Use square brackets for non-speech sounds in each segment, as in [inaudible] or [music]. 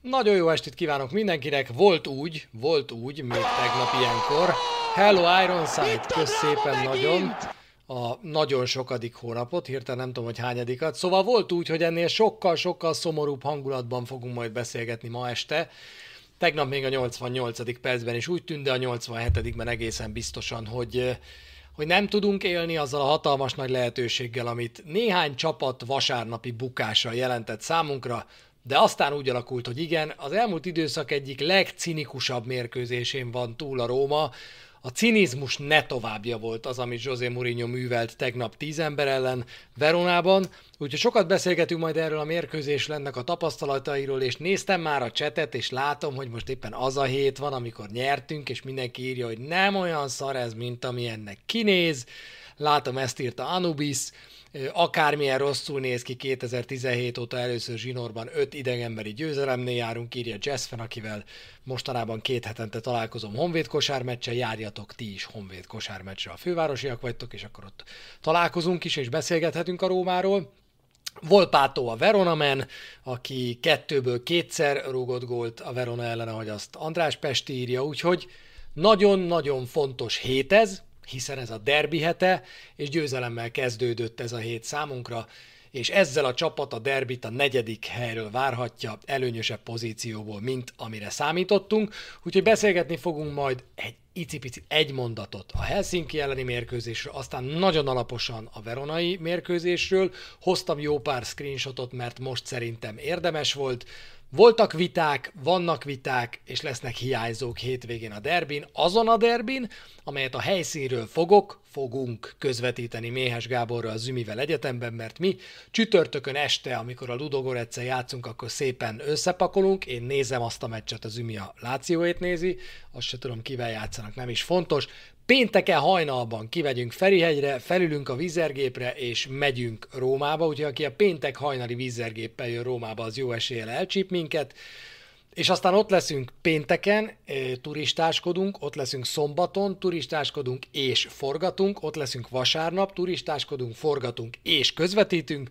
Nagyon jó estét kívánok mindenkinek. Volt úgy, volt úgy, még tegnap ilyenkor. Hello Ironside, kösz szépen nagyon. A nagyon sokadik hónapot, hirtelen nem tudom, hogy hányadikat. Szóval volt úgy, hogy ennél sokkal-sokkal szomorúbb hangulatban fogunk majd beszélgetni ma este. Tegnap még a 88. percben is úgy tűnt, de a 87-ben egészen biztosan, hogy hogy nem tudunk élni azzal a hatalmas nagy lehetőséggel, amit néhány csapat vasárnapi bukása jelentett számunkra, de aztán úgy alakult, hogy igen, az elmúlt időszak egyik legcinikusabb mérkőzésén van túl a Róma, a cinizmus ne továbbja volt az, amit José Mourinho művelt tegnap tíz ember ellen Veronában, úgyhogy sokat beszélgetünk majd erről a mérkőzés lennek a tapasztalatairól, és néztem már a csetet, és látom, hogy most éppen az a hét van, amikor nyertünk, és mindenki írja, hogy nem olyan szar ez, mint ami ennek kinéz. Látom, ezt írta Anubis, akármilyen rosszul néz ki 2017 óta először zsinórban öt idegenbeli győzelemnél járunk, írja Jazzfen, akivel mostanában két hetente találkozom Honvéd kosármeccse, járjatok ti is Honvéd kosármeccsre, a fővárosiak vagytok, és akkor ott találkozunk is, és beszélgethetünk a Rómáról. Volpátó a Verona men, aki kettőből kétszer rúgott gólt a Verona ellen, ahogy azt András Pesti írja, úgyhogy nagyon-nagyon fontos hét ez, hiszen ez a derbi hete, és győzelemmel kezdődött ez a hét számunkra, és ezzel a csapat a derbit a negyedik helyről várhatja előnyösebb pozícióból, mint amire számítottunk, úgyhogy beszélgetni fogunk majd egy icipici egy mondatot a Helsinki elleni mérkőzésről, aztán nagyon alaposan a veronai mérkőzésről, hoztam jó pár screenshotot, mert most szerintem érdemes volt, voltak viták, vannak viták, és lesznek hiányzók hétvégén a derbin, azon a derbin, amelyet a helyszínről fogok, fogunk közvetíteni Méhes Gáborral Zümivel egyetemben, mert mi csütörtökön este, amikor a Ludogoretszel játszunk, akkor szépen összepakolunk, én nézem azt a meccset, az Zümi a Lációét nézi, azt se tudom kivel játszanak, nem is fontos, Pénteken hajnalban kivegyünk Ferihegyre, felülünk a vízergépre, és megyünk Rómába, úgyhogy aki a péntek hajnali vízergéppel jön Rómába, az jó eséllyel elcsíp minket. És aztán ott leszünk pénteken, turistáskodunk, ott leszünk szombaton, turistáskodunk és forgatunk, ott leszünk vasárnap, turistáskodunk, forgatunk és közvetítünk,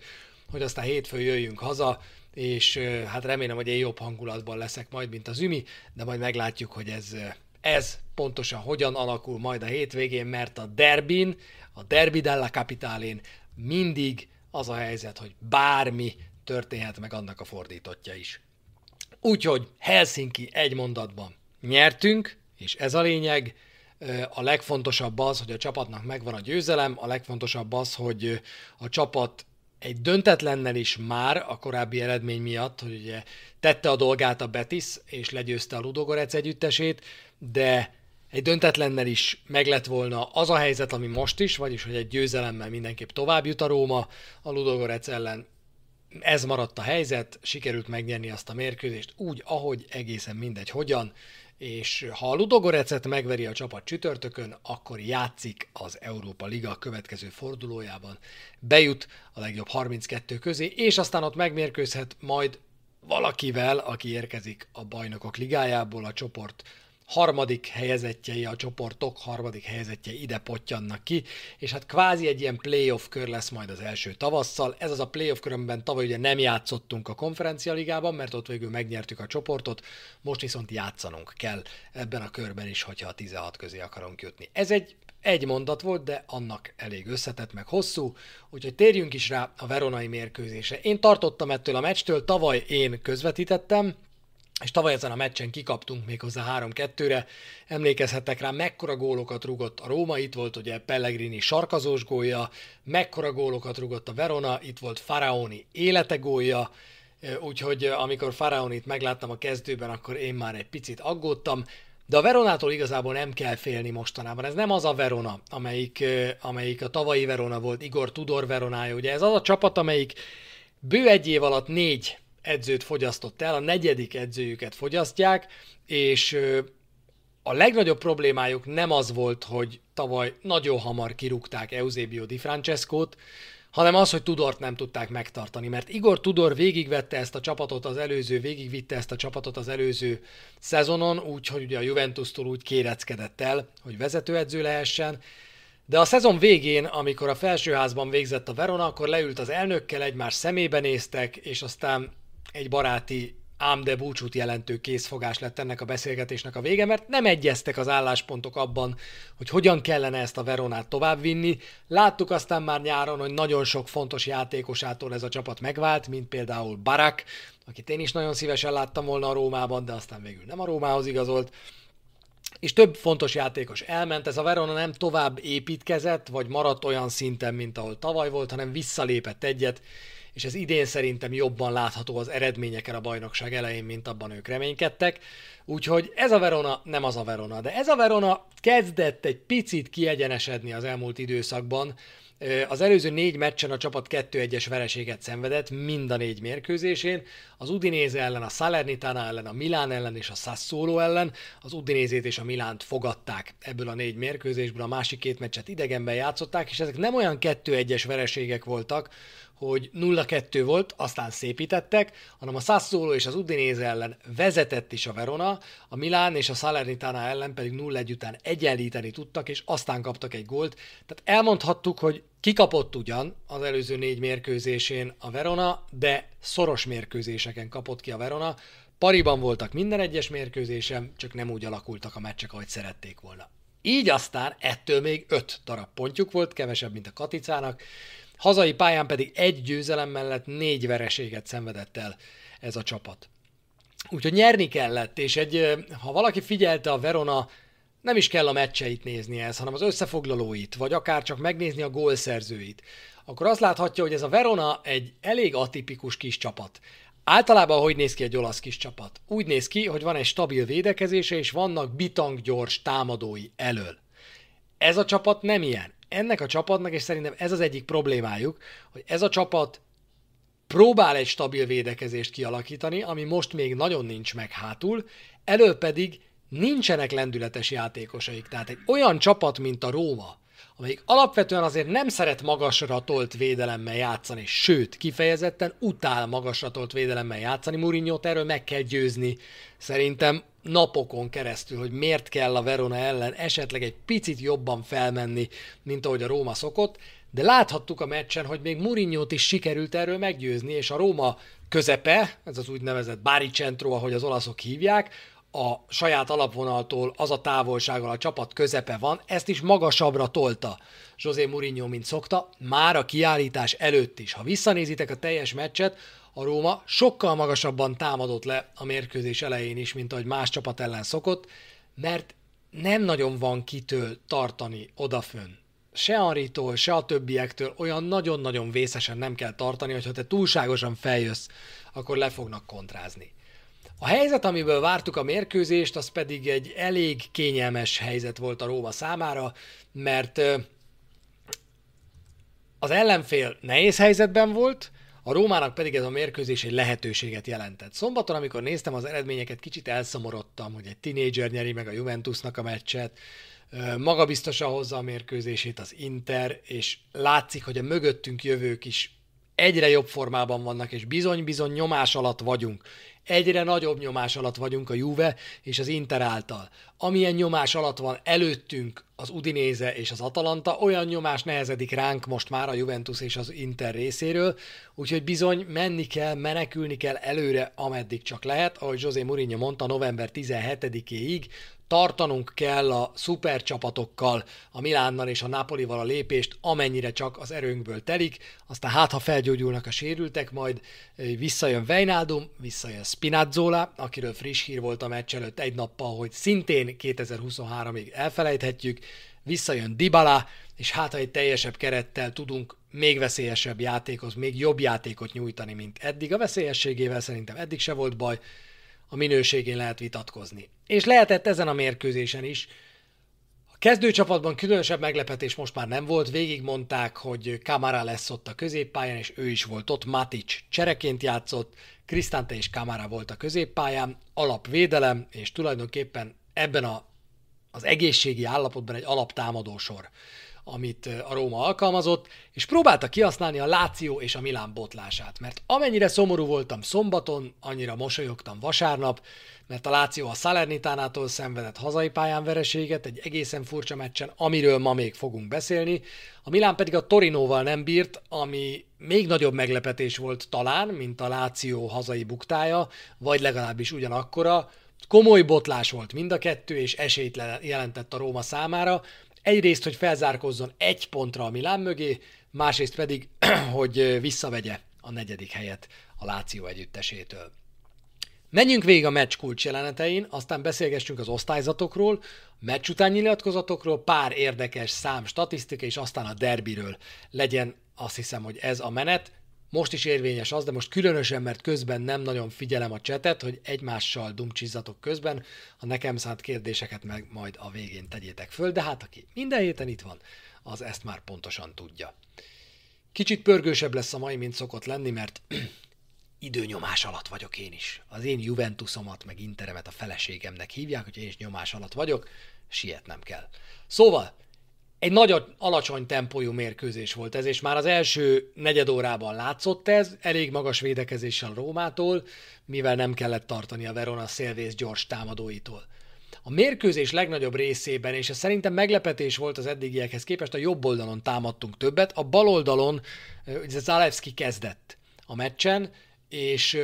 hogy aztán hétfőn jöjjünk haza, és hát remélem, hogy én jobb hangulatban leszek majd, mint az Ümi, de majd meglátjuk, hogy ez ez pontosan hogyan alakul majd a hétvégén, mert a derbin, a derbi della capitálén mindig az a helyzet, hogy bármi történhet meg annak a fordítottja is. Úgyhogy Helsinki egy mondatban nyertünk, és ez a lényeg. A legfontosabb az, hogy a csapatnak megvan a győzelem, a legfontosabb az, hogy a csapat egy döntetlennel is már a korábbi eredmény miatt, hogy ugye tette a dolgát a Betis, és legyőzte a Ludogorec együttesét, de egy döntetlennel is meg lett volna az a helyzet, ami most is, vagyis hogy egy győzelemmel mindenképp tovább jut a Róma a Ludogorec ellen. Ez maradt a helyzet, sikerült megnyerni azt a mérkőzést úgy, ahogy egészen mindegy hogyan, és ha a Ludogorecet megveri a csapat csütörtökön, akkor játszik az Európa Liga következő fordulójában, bejut a legjobb 32 közé, és aztán ott megmérkőzhet majd valakivel, aki érkezik a bajnokok ligájából, a csoport harmadik helyezettjei, a csoportok harmadik helyezettjei ide potyannak ki, és hát kvázi egy ilyen playoff kör lesz majd az első tavasszal. Ez az a playoff körömben tavaly ugye nem játszottunk a konferencia ligában, mert ott végül megnyertük a csoportot, most viszont játszanunk kell ebben a körben is, hogyha a 16 közé akarunk jutni. Ez egy egy mondat volt, de annak elég összetett, meg hosszú, úgyhogy térjünk is rá a veronai mérkőzése. Én tartottam ettől a meccstől, tavaly én közvetítettem, és tavaly ezen a meccsen kikaptunk méghozzá 3-2-re. Emlékezhettek rá, mekkora gólokat rugott a Róma, itt volt ugye Pellegrini sarkazós gólja, mekkora gólokat rugott a Verona, itt volt Faraoni élete gólja, úgyhogy amikor Faraonit megláttam a kezdőben, akkor én már egy picit aggódtam, de a Veronától igazából nem kell félni mostanában. Ez nem az a Verona, amelyik, amelyik a tavalyi Verona volt, Igor Tudor Veronája. Ugye ez az a csapat, amelyik bő egy év alatt négy edzőt fogyasztott el, a negyedik edzőjüket fogyasztják, és a legnagyobb problémájuk nem az volt, hogy tavaly nagyon hamar kirúgták Eusebio Di Francescót, hanem az, hogy Tudort nem tudták megtartani, mert Igor Tudor végigvette ezt a csapatot az előző, végigvitte ezt a csapatot az előző szezonon, úgyhogy ugye a Juventus-tól úgy kéreckedett el, hogy vezetőedző lehessen, de a szezon végén, amikor a felsőházban végzett a Verona, akkor leült az elnökkel, egymás szemébe néztek, és aztán egy baráti ám de búcsút jelentő készfogás lett ennek a beszélgetésnek a vége, mert nem egyeztek az álláspontok abban, hogy hogyan kellene ezt a Veronát továbbvinni. Láttuk aztán már nyáron, hogy nagyon sok fontos játékosától ez a csapat megvált, mint például Barak, akit én is nagyon szívesen láttam volna a Rómában, de aztán végül nem a Rómához igazolt és több fontos játékos elment, ez a Verona nem tovább építkezett, vagy maradt olyan szinten, mint ahol tavaly volt, hanem visszalépett egyet, és ez idén szerintem jobban látható az eredményeken a bajnokság elején, mint abban ők reménykedtek. Úgyhogy ez a Verona nem az a Verona, de ez a Verona kezdett egy picit kiegyenesedni az elmúlt időszakban, az előző négy meccsen a csapat 2-1-es vereséget szenvedett, mind a négy mérkőzésén. Az Udinéze ellen, a Salernitana ellen, a Milán ellen és a Sassuolo ellen. Az Udinézét és a Milánt fogadták ebből a négy mérkőzésből, a másik két meccset idegenben játszották, és ezek nem olyan 2-1-es vereségek voltak, hogy 0-2 volt, aztán szépítettek, hanem a Sassuolo és az Udinese ellen vezetett is a Verona, a Milán és a Salernitana ellen pedig 0-1 után egyenlíteni tudtak, és aztán kaptak egy gólt. Tehát elmondhattuk, hogy kikapott ugyan az előző négy mérkőzésén a Verona, de szoros mérkőzéseken kapott ki a Verona. Pariban voltak minden egyes mérkőzésem, csak nem úgy alakultak a meccsek, ahogy szerették volna. Így aztán ettől még öt darab pontjuk volt, kevesebb, mint a Katicának, Hazai pályán pedig egy győzelem mellett négy vereséget szenvedett el ez a csapat. Úgyhogy nyerni kellett, és egy, ha valaki figyelte a Verona, nem is kell a meccseit nézni ez, hanem az összefoglalóit, vagy akár csak megnézni a gólszerzőit, akkor azt láthatja, hogy ez a Verona egy elég atipikus kis csapat. Általában hogy néz ki egy olasz kis csapat? Úgy néz ki, hogy van egy stabil védekezése, és vannak bitang gyors támadói elől. Ez a csapat nem ilyen ennek a csapatnak, és szerintem ez az egyik problémájuk, hogy ez a csapat próbál egy stabil védekezést kialakítani, ami most még nagyon nincs meg hátul, elő pedig nincsenek lendületes játékosaik. Tehát egy olyan csapat, mint a Róma, amelyik alapvetően azért nem szeret magasra tolt védelemmel játszani, sőt, kifejezetten utál magasra tolt védelemmel játszani. mourinho erről meg kell győzni. Szerintem napokon keresztül, hogy miért kell a Verona ellen esetleg egy picit jobban felmenni, mint ahogy a Róma szokott, de láthattuk a meccsen, hogy még mourinho is sikerült erről meggyőzni, és a Róma közepe, ez az úgynevezett Baricentro, ahogy az olaszok hívják, a saját alapvonaltól az a távolsággal a csapat közepe van, ezt is magasabbra tolta José Mourinho, mint szokta, már a kiállítás előtt is. Ha visszanézitek a teljes meccset, a Róma sokkal magasabban támadott le a mérkőzés elején is, mint ahogy más csapat ellen szokott, mert nem nagyon van kitől tartani odafön. Se Anritól, se a többiektől olyan nagyon-nagyon vészesen nem kell tartani, hogyha te túlságosan feljössz, akkor le fognak kontrázni. A helyzet, amiből vártuk a mérkőzést, az pedig egy elég kényelmes helyzet volt a Róma számára, mert az ellenfél nehéz helyzetben volt, a Rómának pedig ez a mérkőzés egy lehetőséget jelentett. Szombaton, amikor néztem az eredményeket, kicsit elszomorodtam, hogy egy tinédzser nyeri meg a Juventusnak a meccset, magabiztosan hozza a mérkőzését az Inter, és látszik, hogy a mögöttünk jövők is egyre jobb formában vannak, és bizony-bizony nyomás alatt vagyunk egyre nagyobb nyomás alatt vagyunk a Juve és az Inter által. Amilyen nyomás alatt van előttünk az Udinéze és az Atalanta, olyan nyomás nehezedik ránk most már a Juventus és az Inter részéről, úgyhogy bizony menni kell, menekülni kell előre, ameddig csak lehet, ahogy José Mourinho mondta november 17-éig, tartanunk kell a szupercsapatokkal, a Milánnal és a Napolival a lépést, amennyire csak az erőnkből telik, aztán hát ha felgyógyulnak a sérültek, majd visszajön Vejnaldum, visszajön Spinazzola, akiről friss hír volt a meccs előtt egy nappal, hogy szintén 2023-ig elfelejthetjük, visszajön Dybala, és hát ha egy teljesebb kerettel tudunk még veszélyesebb játékot, még jobb játékot nyújtani, mint eddig. A veszélyességével szerintem eddig se volt baj, a minőségén lehet vitatkozni. És lehetett ezen a mérkőzésen is. A kezdőcsapatban különösebb meglepetés most már nem volt, végig mondták, hogy Kamara lesz ott a középpályán, és ő is volt ott, Matic csereként játszott, Krisztánte és Kamara volt a középpályán, alapvédelem, és tulajdonképpen ebben a, az egészségi állapotban egy alaptámadó sor amit a Róma alkalmazott, és próbálta kihasználni a Láció és a Milán botlását, mert amennyire szomorú voltam szombaton, annyira mosolyogtam vasárnap, mert a Láció a Salernitánától szenvedett hazai pályán vereséget egy egészen furcsa meccsen, amiről ma még fogunk beszélni. A Milán pedig a Torinóval nem bírt, ami még nagyobb meglepetés volt talán, mint a Láció hazai buktája, vagy legalábbis ugyanakkora. Komoly botlás volt mind a kettő, és esélyt jelentett a Róma számára. Egyrészt, hogy felzárkozzon egy pontra a Milán mögé, másrészt pedig, [clears throat] hogy visszavegye a negyedik helyet a Láció együttesétől. Menjünk végig a meccs kulcs jelenetein, aztán beszélgessünk az osztályzatokról, meccs után nyilatkozatokról, pár érdekes szám, statisztika, és aztán a derbiről. Legyen azt hiszem, hogy ez a menet. Most is érvényes az, de most különösen, mert közben nem nagyon figyelem a csetet, hogy egymással dumcsizzatok közben, a nekem szánt kérdéseket meg majd a végén tegyétek föl, de hát aki minden héten itt van, az ezt már pontosan tudja. Kicsit pörgősebb lesz a mai, mint szokott lenni, mert [clears throat] időnyomás alatt vagyok én is. Az én Juventusomat, meg Interemet a feleségemnek hívják, hogy én is nyomás alatt vagyok, sietnem kell. Szóval, egy nagyon alacsony tempójú mérkőzés volt ez, és már az első negyed órában látszott ez, elég magas védekezéssel Rómától, mivel nem kellett tartani a Verona szélvész gyors támadóitól. A mérkőzés legnagyobb részében, és ez szerintem meglepetés volt az eddigiekhez képest, a jobb oldalon támadtunk többet, a bal oldalon Zalewski kezdett a meccsen, és,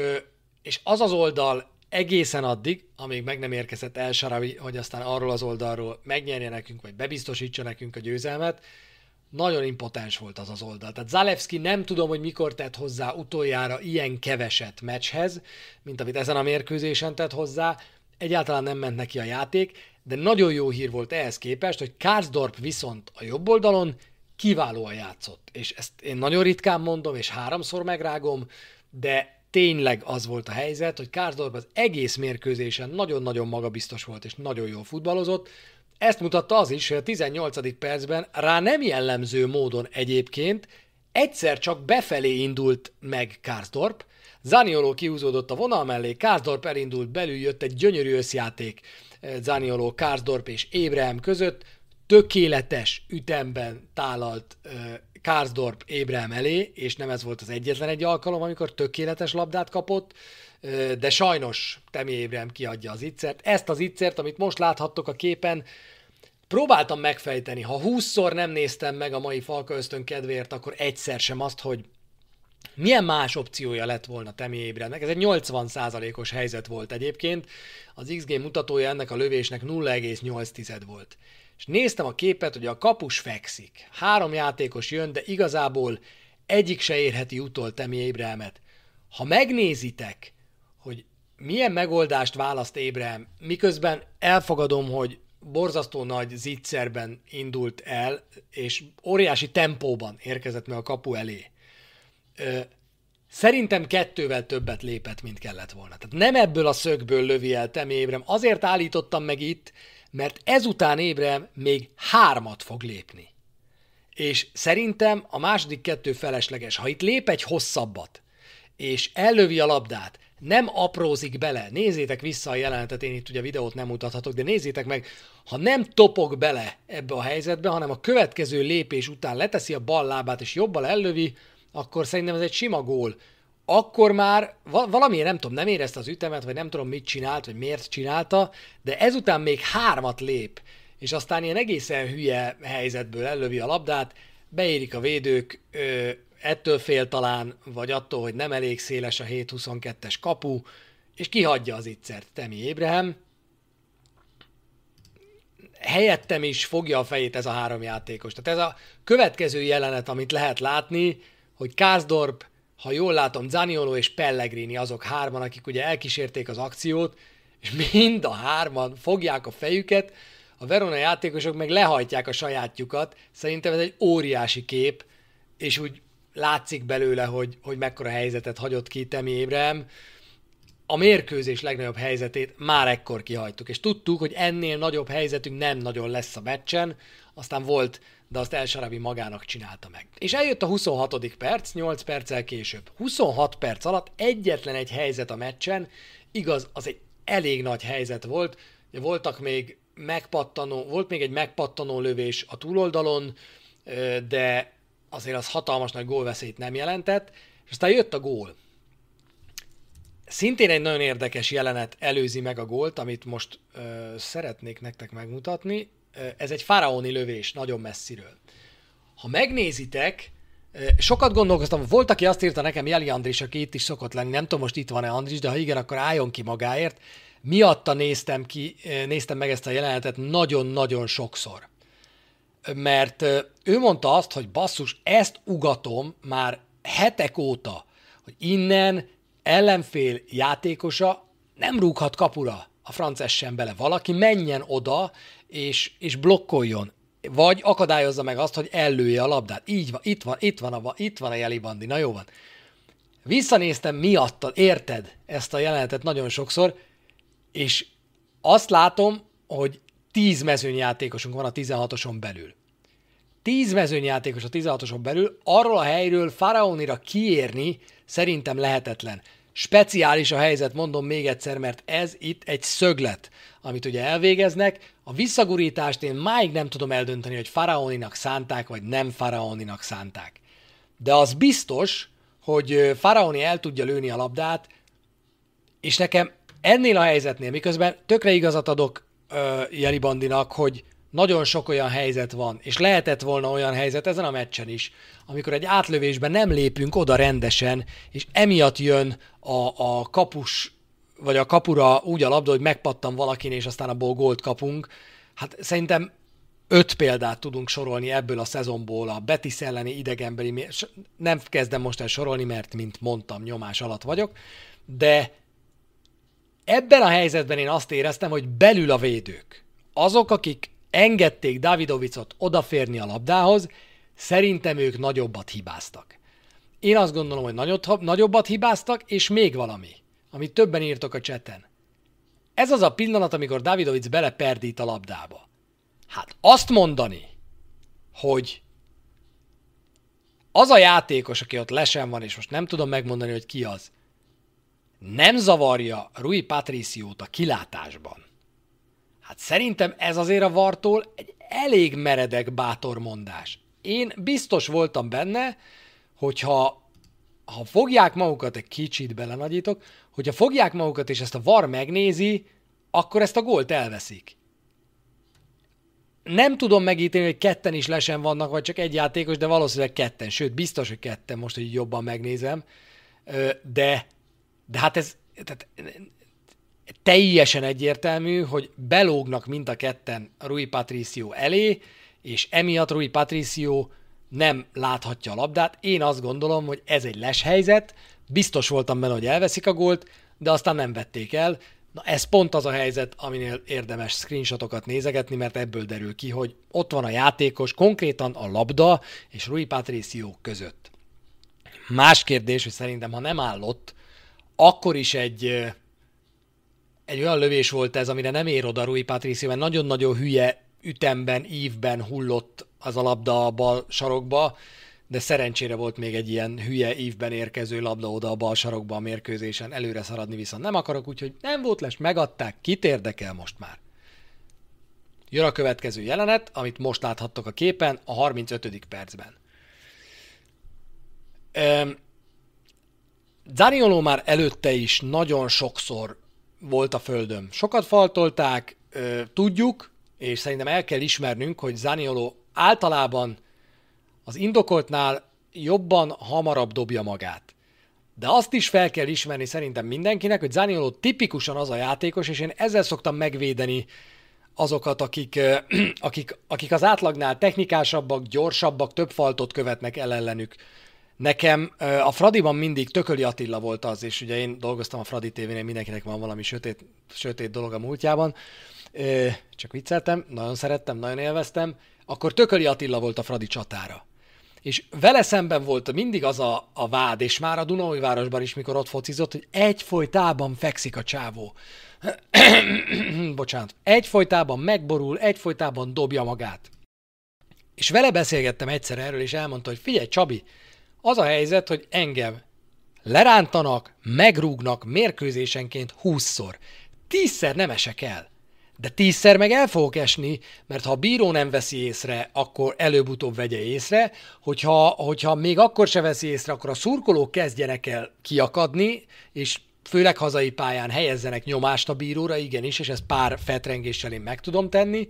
és az az oldal egészen addig, amíg meg nem érkezett El Sarawi, hogy aztán arról az oldalról megnyerje nekünk, vagy bebiztosítsa nekünk a győzelmet, nagyon impotens volt az az oldal. Tehát Zalewski nem tudom, hogy mikor tett hozzá utoljára ilyen keveset meccshez, mint amit ezen a mérkőzésen tett hozzá. Egyáltalán nem ment neki a játék, de nagyon jó hír volt ehhez képest, hogy Karsdorp viszont a jobb oldalon kiválóan játszott. És ezt én nagyon ritkán mondom, és háromszor megrágom, de tényleg az volt a helyzet, hogy Kársdorp az egész mérkőzésen nagyon-nagyon magabiztos volt, és nagyon jól futballozott. Ezt mutatta az is, hogy a 18. percben rá nem jellemző módon egyébként egyszer csak befelé indult meg Kársdorp, Zanioló kiúzódott a vonal mellé, Kársdorp elindult belül, jött egy gyönyörű összjáték Zanioló, Kársdorp és Ébrehem között, tökéletes ütemben tálalt Karsdorp Ébrehem elé, és nem ez volt az egyetlen egy alkalom, amikor tökéletes labdát kapott, de sajnos Temi Ébrehem kiadja az ittszert. Ezt az ittszert, amit most láthattok a képen, próbáltam megfejteni. Ha húszszor nem néztem meg a mai Falka ösztön kedvéért, akkor egyszer sem azt, hogy milyen más opciója lett volna Temi Ébrednek? Ez egy 80%-os helyzet volt egyébként. Az XG mutatója ennek a lövésnek 0,8 volt és néztem a képet, hogy a kapus fekszik. Három játékos jön, de igazából egyik se érheti utol Temi Ébrehemet. Ha megnézitek, hogy milyen megoldást választ Ébrehem, miközben elfogadom, hogy borzasztó nagy zitzerben indult el, és óriási tempóban érkezett meg a kapu elé. Ö, szerintem kettővel többet lépett, mint kellett volna. Tehát nem ebből a szögből lövi el Temi Ébrem. Azért állítottam meg itt, mert ezután Ébrem még hármat fog lépni. És szerintem a második kettő felesleges. Ha itt lép egy hosszabbat, és ellövi a labdát, nem aprózik bele, nézzétek vissza a jelenetet, én itt ugye videót nem mutathatok, de nézzétek meg, ha nem topog bele ebbe a helyzetbe, hanem a következő lépés után leteszi a bal lábát és jobbal ellövi, akkor szerintem ez egy sima gól akkor már valamiért nem tudom, nem érezte az ütemet, vagy nem tudom mit csinált, vagy miért csinálta, de ezután még hármat lép, és aztán ilyen egészen hülye helyzetből ellövi a labdát, beérik a védők, ö, ettől fél talán, vagy attól, hogy nem elég széles a 7-22-es kapu, és kihagyja az ittszert Temi Ébrehem. Helyettem is fogja a fejét ez a három játékos. Tehát ez a következő jelenet, amit lehet látni, hogy Kászdorp ha jól látom, Zaniolo és Pellegrini azok hárman, akik ugye elkísérték az akciót, és mind a hárman fogják a fejüket, a Verona játékosok meg lehajtják a sajátjukat. Szerintem ez egy óriási kép, és úgy látszik belőle, hogy, hogy mekkora helyzetet hagyott ki Temi Ébrem. A mérkőzés legnagyobb helyzetét már ekkor kihagytuk, és tudtuk, hogy ennél nagyobb helyzetünk nem nagyon lesz a meccsen, aztán volt de azt El Sarabi magának csinálta meg. És eljött a 26. perc, 8 perccel később. 26 perc alatt egyetlen egy helyzet a meccsen, igaz, az egy elég nagy helyzet volt, voltak még megpattanó, volt még egy megpattanó lövés a túloldalon, de azért az hatalmas nagy gólveszélyt nem jelentett, és aztán jött a gól. Szintén egy nagyon érdekes jelenet előzi meg a gólt, amit most ö, szeretnék nektek megmutatni. Ez egy faraoni lövés, nagyon messziről. Ha megnézitek, sokat gondolkoztam, volt, aki azt írta nekem, Jeli Andris, aki itt is szokott lenni, nem tudom, most itt van-e Andris, de ha igen, akkor álljon ki magáért. Miatta néztem, ki, néztem meg ezt a jelenetet nagyon-nagyon sokszor. Mert ő mondta azt, hogy basszus, ezt ugatom már hetek óta, hogy innen ellenfél játékosa nem rúghat kapura a francessen bele. Valaki menjen oda, és, és blokkoljon. Vagy akadályozza meg azt, hogy ellője a labdát. Így van, itt van, itt van a, itt van a Jeli Bandi. Na jó van. Visszanéztem miattad, érted ezt a jelenetet nagyon sokszor, és azt látom, hogy 10 mezőnyjátékosunk van a 16-oson belül. 10 mezőnyjátékos a 16-oson belül, arról a helyről Faraonira kiérni szerintem lehetetlen. Speciális a helyzet, mondom még egyszer, mert ez itt egy szöglet, amit ugye elvégeznek. A visszagurítást én máig nem tudom eldönteni, hogy Faraoninak szánták, vagy nem Faraoninak szánták. De az biztos, hogy Faraoni el tudja lőni a labdát, és nekem ennél a helyzetnél, miközben tökre igazat adok uh, Jeli Bandinak, hogy nagyon sok olyan helyzet van, és lehetett volna olyan helyzet ezen a meccsen is, amikor egy átlövésben nem lépünk oda rendesen, és emiatt jön a, a kapus, vagy a kapura úgy a labda, hogy megpattan valakin, és aztán abból gólt kapunk. Hát szerintem öt példát tudunk sorolni ebből a szezonból, a Betis elleni idegenbeli, nem kezdem most el sorolni, mert mint mondtam, nyomás alatt vagyok, de ebben a helyzetben én azt éreztem, hogy belül a védők, azok, akik engedték Davidovicot odaférni a labdához, szerintem ők nagyobbat hibáztak. Én azt gondolom, hogy nagyobbat hibáztak, és még valami, amit többen írtok a cseten. Ez az a pillanat, amikor Davidovic beleperdít a labdába. Hát azt mondani, hogy az a játékos, aki ott lesen van, és most nem tudom megmondani, hogy ki az, nem zavarja Rui Patriciót a kilátásban, Hát szerintem ez azért a vartól egy elég meredek bátor mondás. Én biztos voltam benne, hogyha ha fogják magukat, egy kicsit belenagyítok, hogyha fogják magukat és ezt a VAR megnézi, akkor ezt a gólt elveszik. Nem tudom megítélni, hogy ketten is lesen vannak, vagy csak egy játékos, de valószínűleg ketten, sőt, biztos, hogy ketten, most, hogy jobban megnézem. De, de hát ez, tehát teljesen egyértelmű, hogy belógnak mind a ketten Rui Patricio elé, és emiatt Rui Patricio nem láthatja a labdát. Én azt gondolom, hogy ez egy les helyzet, biztos voltam benne, hogy elveszik a gólt, de aztán nem vették el. Na ez pont az a helyzet, aminél érdemes screenshotokat nézegetni, mert ebből derül ki, hogy ott van a játékos, konkrétan a labda és Rui Patricio között. Más kérdés, hogy szerintem ha nem állott, akkor is egy egy olyan lövés volt ez, amire nem ér oda Rui Patricio, mert nagyon-nagyon hülye ütemben, ívben hullott az a labda a bal sarokba, de szerencsére volt még egy ilyen hülye ívben érkező labda oda a bal sarokba a mérkőzésen, előre szaradni viszont nem akarok, úgyhogy nem volt les, megadták, kit érdekel most már. Jön a következő jelenet, amit most láthattok a képen, a 35. percben. Zanioló már előtte is nagyon sokszor volt a földön. Sokat faltolták, tudjuk, és szerintem el kell ismernünk, hogy Zaniolo általában az indokoltnál jobban, hamarabb dobja magát. De azt is fel kell ismerni szerintem mindenkinek, hogy Zaniolo tipikusan az a játékos, és én ezzel szoktam megvédeni azokat, akik, [clears throat] akik, akik az átlagnál technikásabbak, gyorsabbak, több faltot követnek el ellenük. Nekem a Fradiban mindig Tököli Attila volt az, és ugye én dolgoztam a Fradi tévénél, mindenkinek van valami sötét, sötét dolog a múltjában, csak vicceltem, nagyon szerettem, nagyon élveztem, akkor Tököli Attila volt a Fradi csatára. És vele szemben volt mindig az a, a vád, és már a városban is, mikor ott focizott, hogy egyfolytában fekszik a csávó. [clears throat] Bocsánat. Egyfolytában megborul, egyfolytában dobja magát. És vele beszélgettem egyszer erről, és elmondta, hogy figyelj, Csabi, az a helyzet, hogy engem lerántanak, megrúgnak mérkőzésenként húszszor. Tízszer nem esek el. De tízszer meg el fogok esni, mert ha a bíró nem veszi észre, akkor előbb-utóbb vegye észre, hogyha, hogyha még akkor se veszi észre, akkor a szurkolók kezdjenek el kiakadni, és főleg hazai pályán helyezzenek nyomást a bíróra, igenis, és ezt pár fetrengéssel én meg tudom tenni,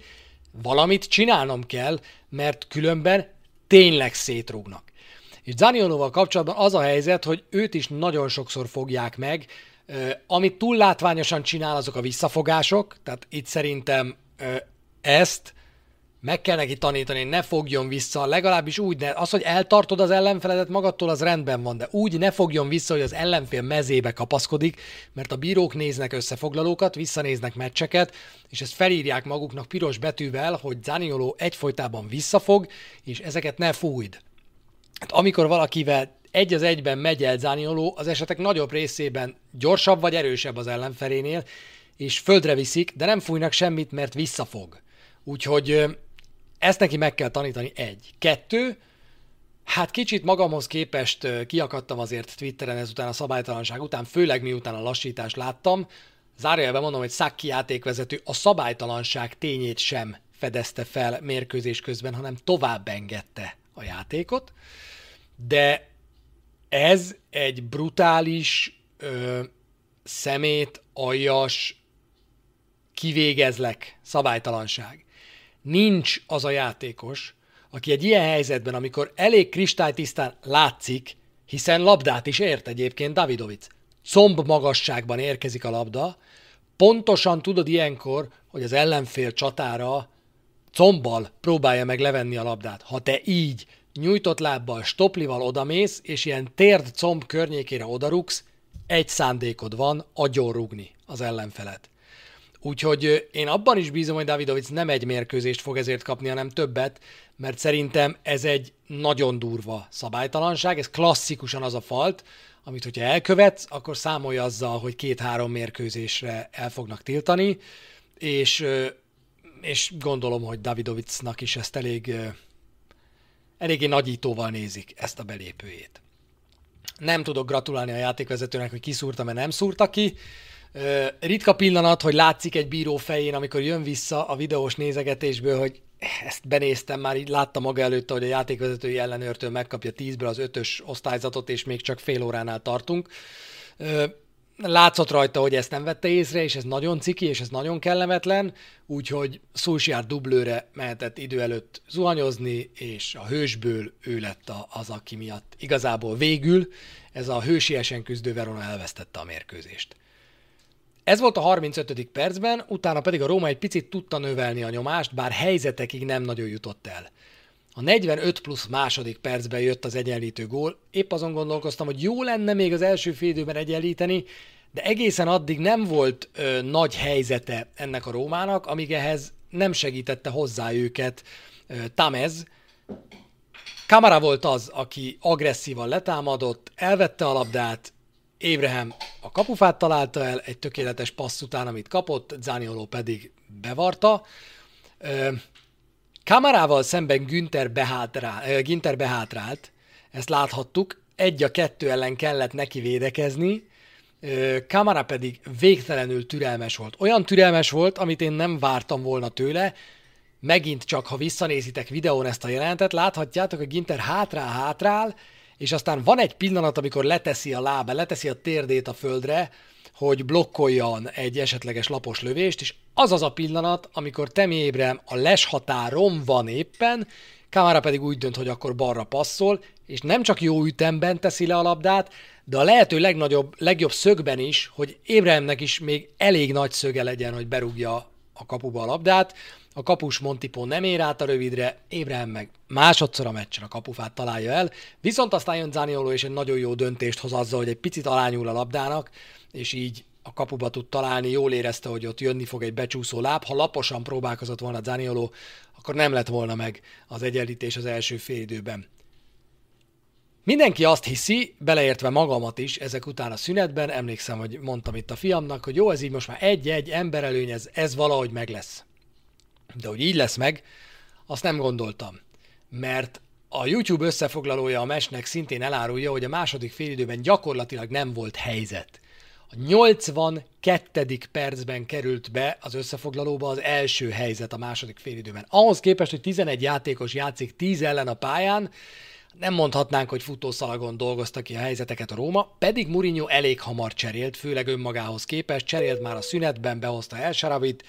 valamit csinálnom kell, mert különben tényleg szétrúgnak. És Zaniolóval kapcsolatban az a helyzet, hogy őt is nagyon sokszor fogják meg, amit túl látványosan csinál, azok a visszafogások, tehát itt szerintem ezt meg kell neki tanítani, ne fogjon vissza, legalábbis úgy, ne, az, hogy eltartod az ellenfeledet magadtól, az rendben van, de úgy ne fogjon vissza, hogy az ellenfél mezébe kapaszkodik, mert a bírók néznek összefoglalókat, visszanéznek meccseket, és ezt felírják maguknak piros betűvel, hogy Zanioló egyfolytában visszafog, és ezeket ne fújd. Hát amikor valakivel egy az egyben megy el Zanioló, az esetek nagyobb részében gyorsabb vagy erősebb az ellenfelénél, és földre viszik, de nem fújnak semmit, mert visszafog. Úgyhogy ezt neki meg kell tanítani, egy. Kettő, hát kicsit magamhoz képest kiakadtam azért Twitteren ezután a szabálytalanság után, főleg miután a lassítást láttam. Zárójelben mondom, hogy Szakki játékvezető a szabálytalanság tényét sem fedezte fel mérkőzés közben, hanem tovább engedte a játékot. De ez egy brutális, ö, szemét, aljas, kivégezlek szabálytalanság. Nincs az a játékos, aki egy ilyen helyzetben, amikor elég kristálytisztán látszik, hiszen labdát is ért egyébként Davidovic. Comb magasságban érkezik a labda, pontosan tudod ilyenkor, hogy az ellenfél csatára combbal próbálja meg levenni a labdát. Ha te így nyújtott lábbal, stoplival odamész, és ilyen térd comb környékére odarugsz, egy szándékod van, rúgni az ellenfelet. Úgyhogy én abban is bízom, hogy Davidovic nem egy mérkőzést fog ezért kapni, hanem többet, mert szerintem ez egy nagyon durva szabálytalanság, ez klasszikusan az a falt, amit hogyha elkövetsz, akkor számolja azzal, hogy két-három mérkőzésre el fognak tiltani, és, és gondolom, hogy Davidovicnak is ezt elég eléggé nagyítóval nézik ezt a belépőjét. Nem tudok gratulálni a játékvezetőnek, hogy kiszúrta, mert nem szúrta ki. Ritka pillanat, hogy látszik egy bíró fején, amikor jön vissza a videós nézegetésből, hogy ezt benéztem, már így látta maga előtte, hogy a játékvezetői ellenőrtől megkapja 10-ből az ötös osztályzatot, és még csak fél óránál tartunk látszott rajta, hogy ezt nem vette észre, és ez nagyon ciki, és ez nagyon kellemetlen, úgyhogy Szulsjár dublőre mehetett idő előtt zuhanyozni, és a hősből ő lett az, aki miatt igazából végül ez a hősiesen küzdő Verona elvesztette a mérkőzést. Ez volt a 35. percben, utána pedig a Róma egy picit tudta növelni a nyomást, bár helyzetekig nem nagyon jutott el. A 45 plusz második percben jött az egyenlítő gól. Épp azon gondolkoztam, hogy jó lenne még az első félidőben egyenlíteni, de egészen addig nem volt ö, nagy helyzete ennek a Rómának, amíg ehhez nem segítette hozzá őket ö, Tamez. Kamara volt az, aki agresszívan letámadott, elvette a labdát, Ébrahim a kapufát találta el egy tökéletes passz után, amit kapott, Zanioló pedig bevarta. Ö, Kamarával szemben Günther, behátrál, Günther behátrált, ezt láthattuk, egy a kettő ellen kellett neki védekezni, Kamara pedig végtelenül türelmes volt. Olyan türelmes volt, amit én nem vártam volna tőle, megint csak, ha visszanézitek videón ezt a jelentet, láthatjátok, hogy Ginter hátrál, hátrál, és aztán van egy pillanat, amikor leteszi a lába, leteszi a térdét a földre, hogy blokkoljon egy esetleges lapos lövést, és az az a pillanat, amikor Temi Ébrem a les határon van éppen, Kamara pedig úgy dönt, hogy akkor balra passzol, és nem csak jó ütemben teszi le a labdát, de a lehető legnagyobb, legjobb szögben is, hogy Ébremnek is még elég nagy szöge legyen, hogy berúgja a kapuba a labdát. A kapus Montipó nem ér át a rövidre, Ébrahim meg másodszor a meccsen a kapufát találja el, viszont aztán jön Zanioló és egy nagyon jó döntést hoz azzal, hogy egy picit alányul a labdának, és így a kapuba tud találni, jól érezte, hogy ott jönni fog egy becsúszó láb. Ha laposan próbálkozott volna Zanioló, akkor nem lett volna meg az egyenlítés az első fél időben. Mindenki azt hiszi, beleértve magamat is ezek után a szünetben, emlékszem, hogy mondtam itt a fiamnak, hogy jó, ez így most már egy-egy emberelőny, ez, ez valahogy meg lesz. De hogy így lesz meg, azt nem gondoltam. Mert a YouTube összefoglalója a mesnek szintén elárulja, hogy a második félidőben gyakorlatilag nem volt helyzet. A 82. percben került be az összefoglalóba az első helyzet a második félidőben. Ahhoz képest, hogy 11 játékos játszik 10 ellen a pályán, nem mondhatnánk, hogy futószalagon dolgozta ki a helyzeteket a Róma, pedig Mourinho elég hamar cserélt, főleg önmagához képest, cserélt már a szünetben, behozta El Saravit,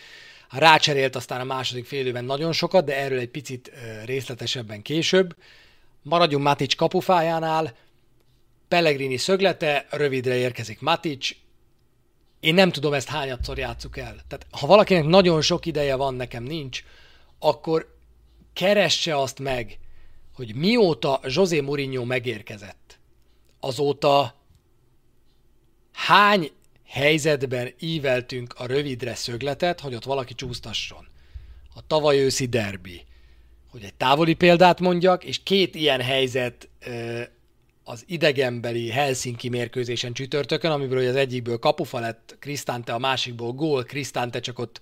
rácserélt aztán a második félidőben nagyon sokat, de erről egy picit részletesebben később. Maradjunk Matic kapufájánál, Pellegrini szöglete, rövidre érkezik Matic, én nem tudom ezt hányadszor játsszuk el. Tehát ha valakinek nagyon sok ideje van, nekem nincs, akkor keresse azt meg, hogy mióta José Mourinho megérkezett, azóta hány helyzetben íveltünk a rövidre szögletet, hogy ott valaki csúsztasson. A tavaly őszi derbi, hogy egy távoli példát mondjak, és két ilyen helyzet az idegenbeli Helsinki mérkőzésen csütörtökön, amiből az egyikből kapufa lett Krisztánte, a másikból gól, Krisztánte csak ott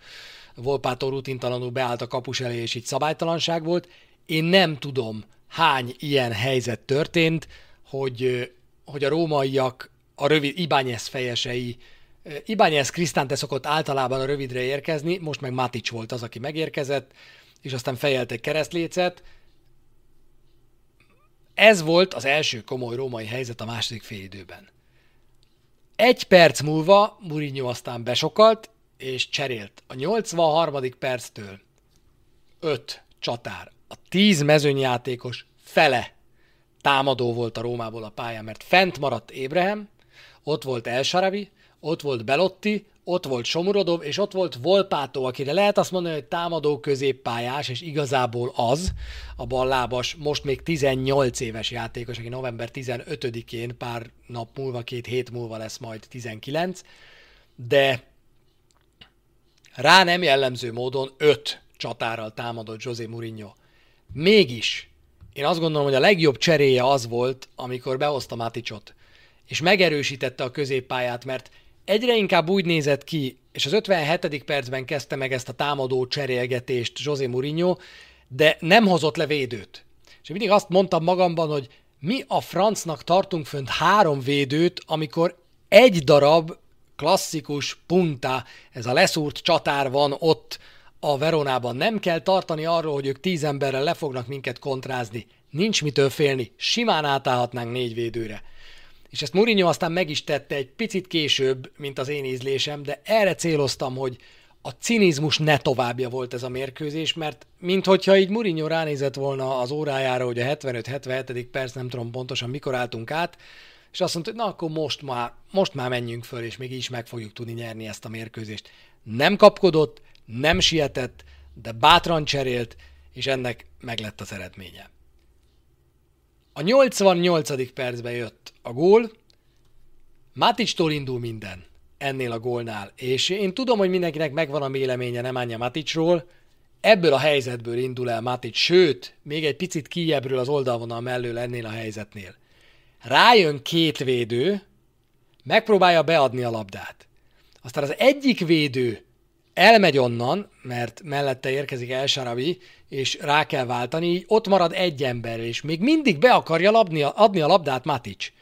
Volpától rutintalanul beállt a kapus elé, és így szabálytalanság volt. Én nem tudom, hány ilyen helyzet történt, hogy, hogy a rómaiak, a rövid Ibányez fejesei, Ibányez Krisztánte szokott általában a rövidre érkezni, most meg Matic volt az, aki megérkezett, és aztán fejelt egy keresztlécet, ez volt az első komoly római helyzet a második félidőben. Egy perc múlva Mourinho aztán besokalt, és cserélt. A 83. perctől 5 csatár, a 10 mezőnyjátékos fele támadó volt a Rómából a pályán, mert fent maradt Ébrehem, ott volt El Saravi, ott volt Belotti, ott volt Somurodov, és ott volt Volpátó, akire lehet azt mondani, hogy támadó középpályás, és igazából az, a ballábas, most még 18 éves játékos, aki november 15-én, pár nap múlva, két hét múlva lesz majd 19, de rá nem jellemző módon 5 csatárral támadott José Mourinho. Mégis, én azt gondolom, hogy a legjobb cseréje az volt, amikor behozta Maticot, és megerősítette a középpályát, mert egyre inkább úgy nézett ki, és az 57. percben kezdte meg ezt a támadó cserélgetést José Mourinho, de nem hozott le védőt. És mindig azt mondtam magamban, hogy mi a francnak tartunk fönt három védőt, amikor egy darab klasszikus punta, ez a leszúrt csatár van ott a Veronában. Nem kell tartani arról, hogy ők tíz emberrel le fognak minket kontrázni. Nincs mitől félni, simán átállhatnánk négy védőre és ezt Mourinho aztán meg is tette egy picit később, mint az én ízlésem, de erre céloztam, hogy a cinizmus ne továbbja volt ez a mérkőzés, mert minthogyha így Mourinho ránézett volna az órájára, hogy a 75-77. perc, nem tudom pontosan mikor álltunk át, és azt mondta, hogy na akkor most már, most már menjünk föl, és még is meg fogjuk tudni nyerni ezt a mérkőzést. Nem kapkodott, nem sietett, de bátran cserélt, és ennek meg lett az eredménye. A 88. percben jött a gól, Matic-tól indul minden ennél a gólnál, és én tudom, hogy mindenkinek megvan a véleménye nem Anya Maticról, ebből a helyzetből indul el Matic, sőt, még egy picit kijebbről az oldalvonal mellől ennél a helyzetnél. Rájön két védő, megpróbálja beadni a labdát. Aztán az egyik védő elmegy onnan, mert mellette érkezik El Sarabi, és rá kell váltani, ott marad egy ember, és még mindig be akarja labni, adni a labdát Matic.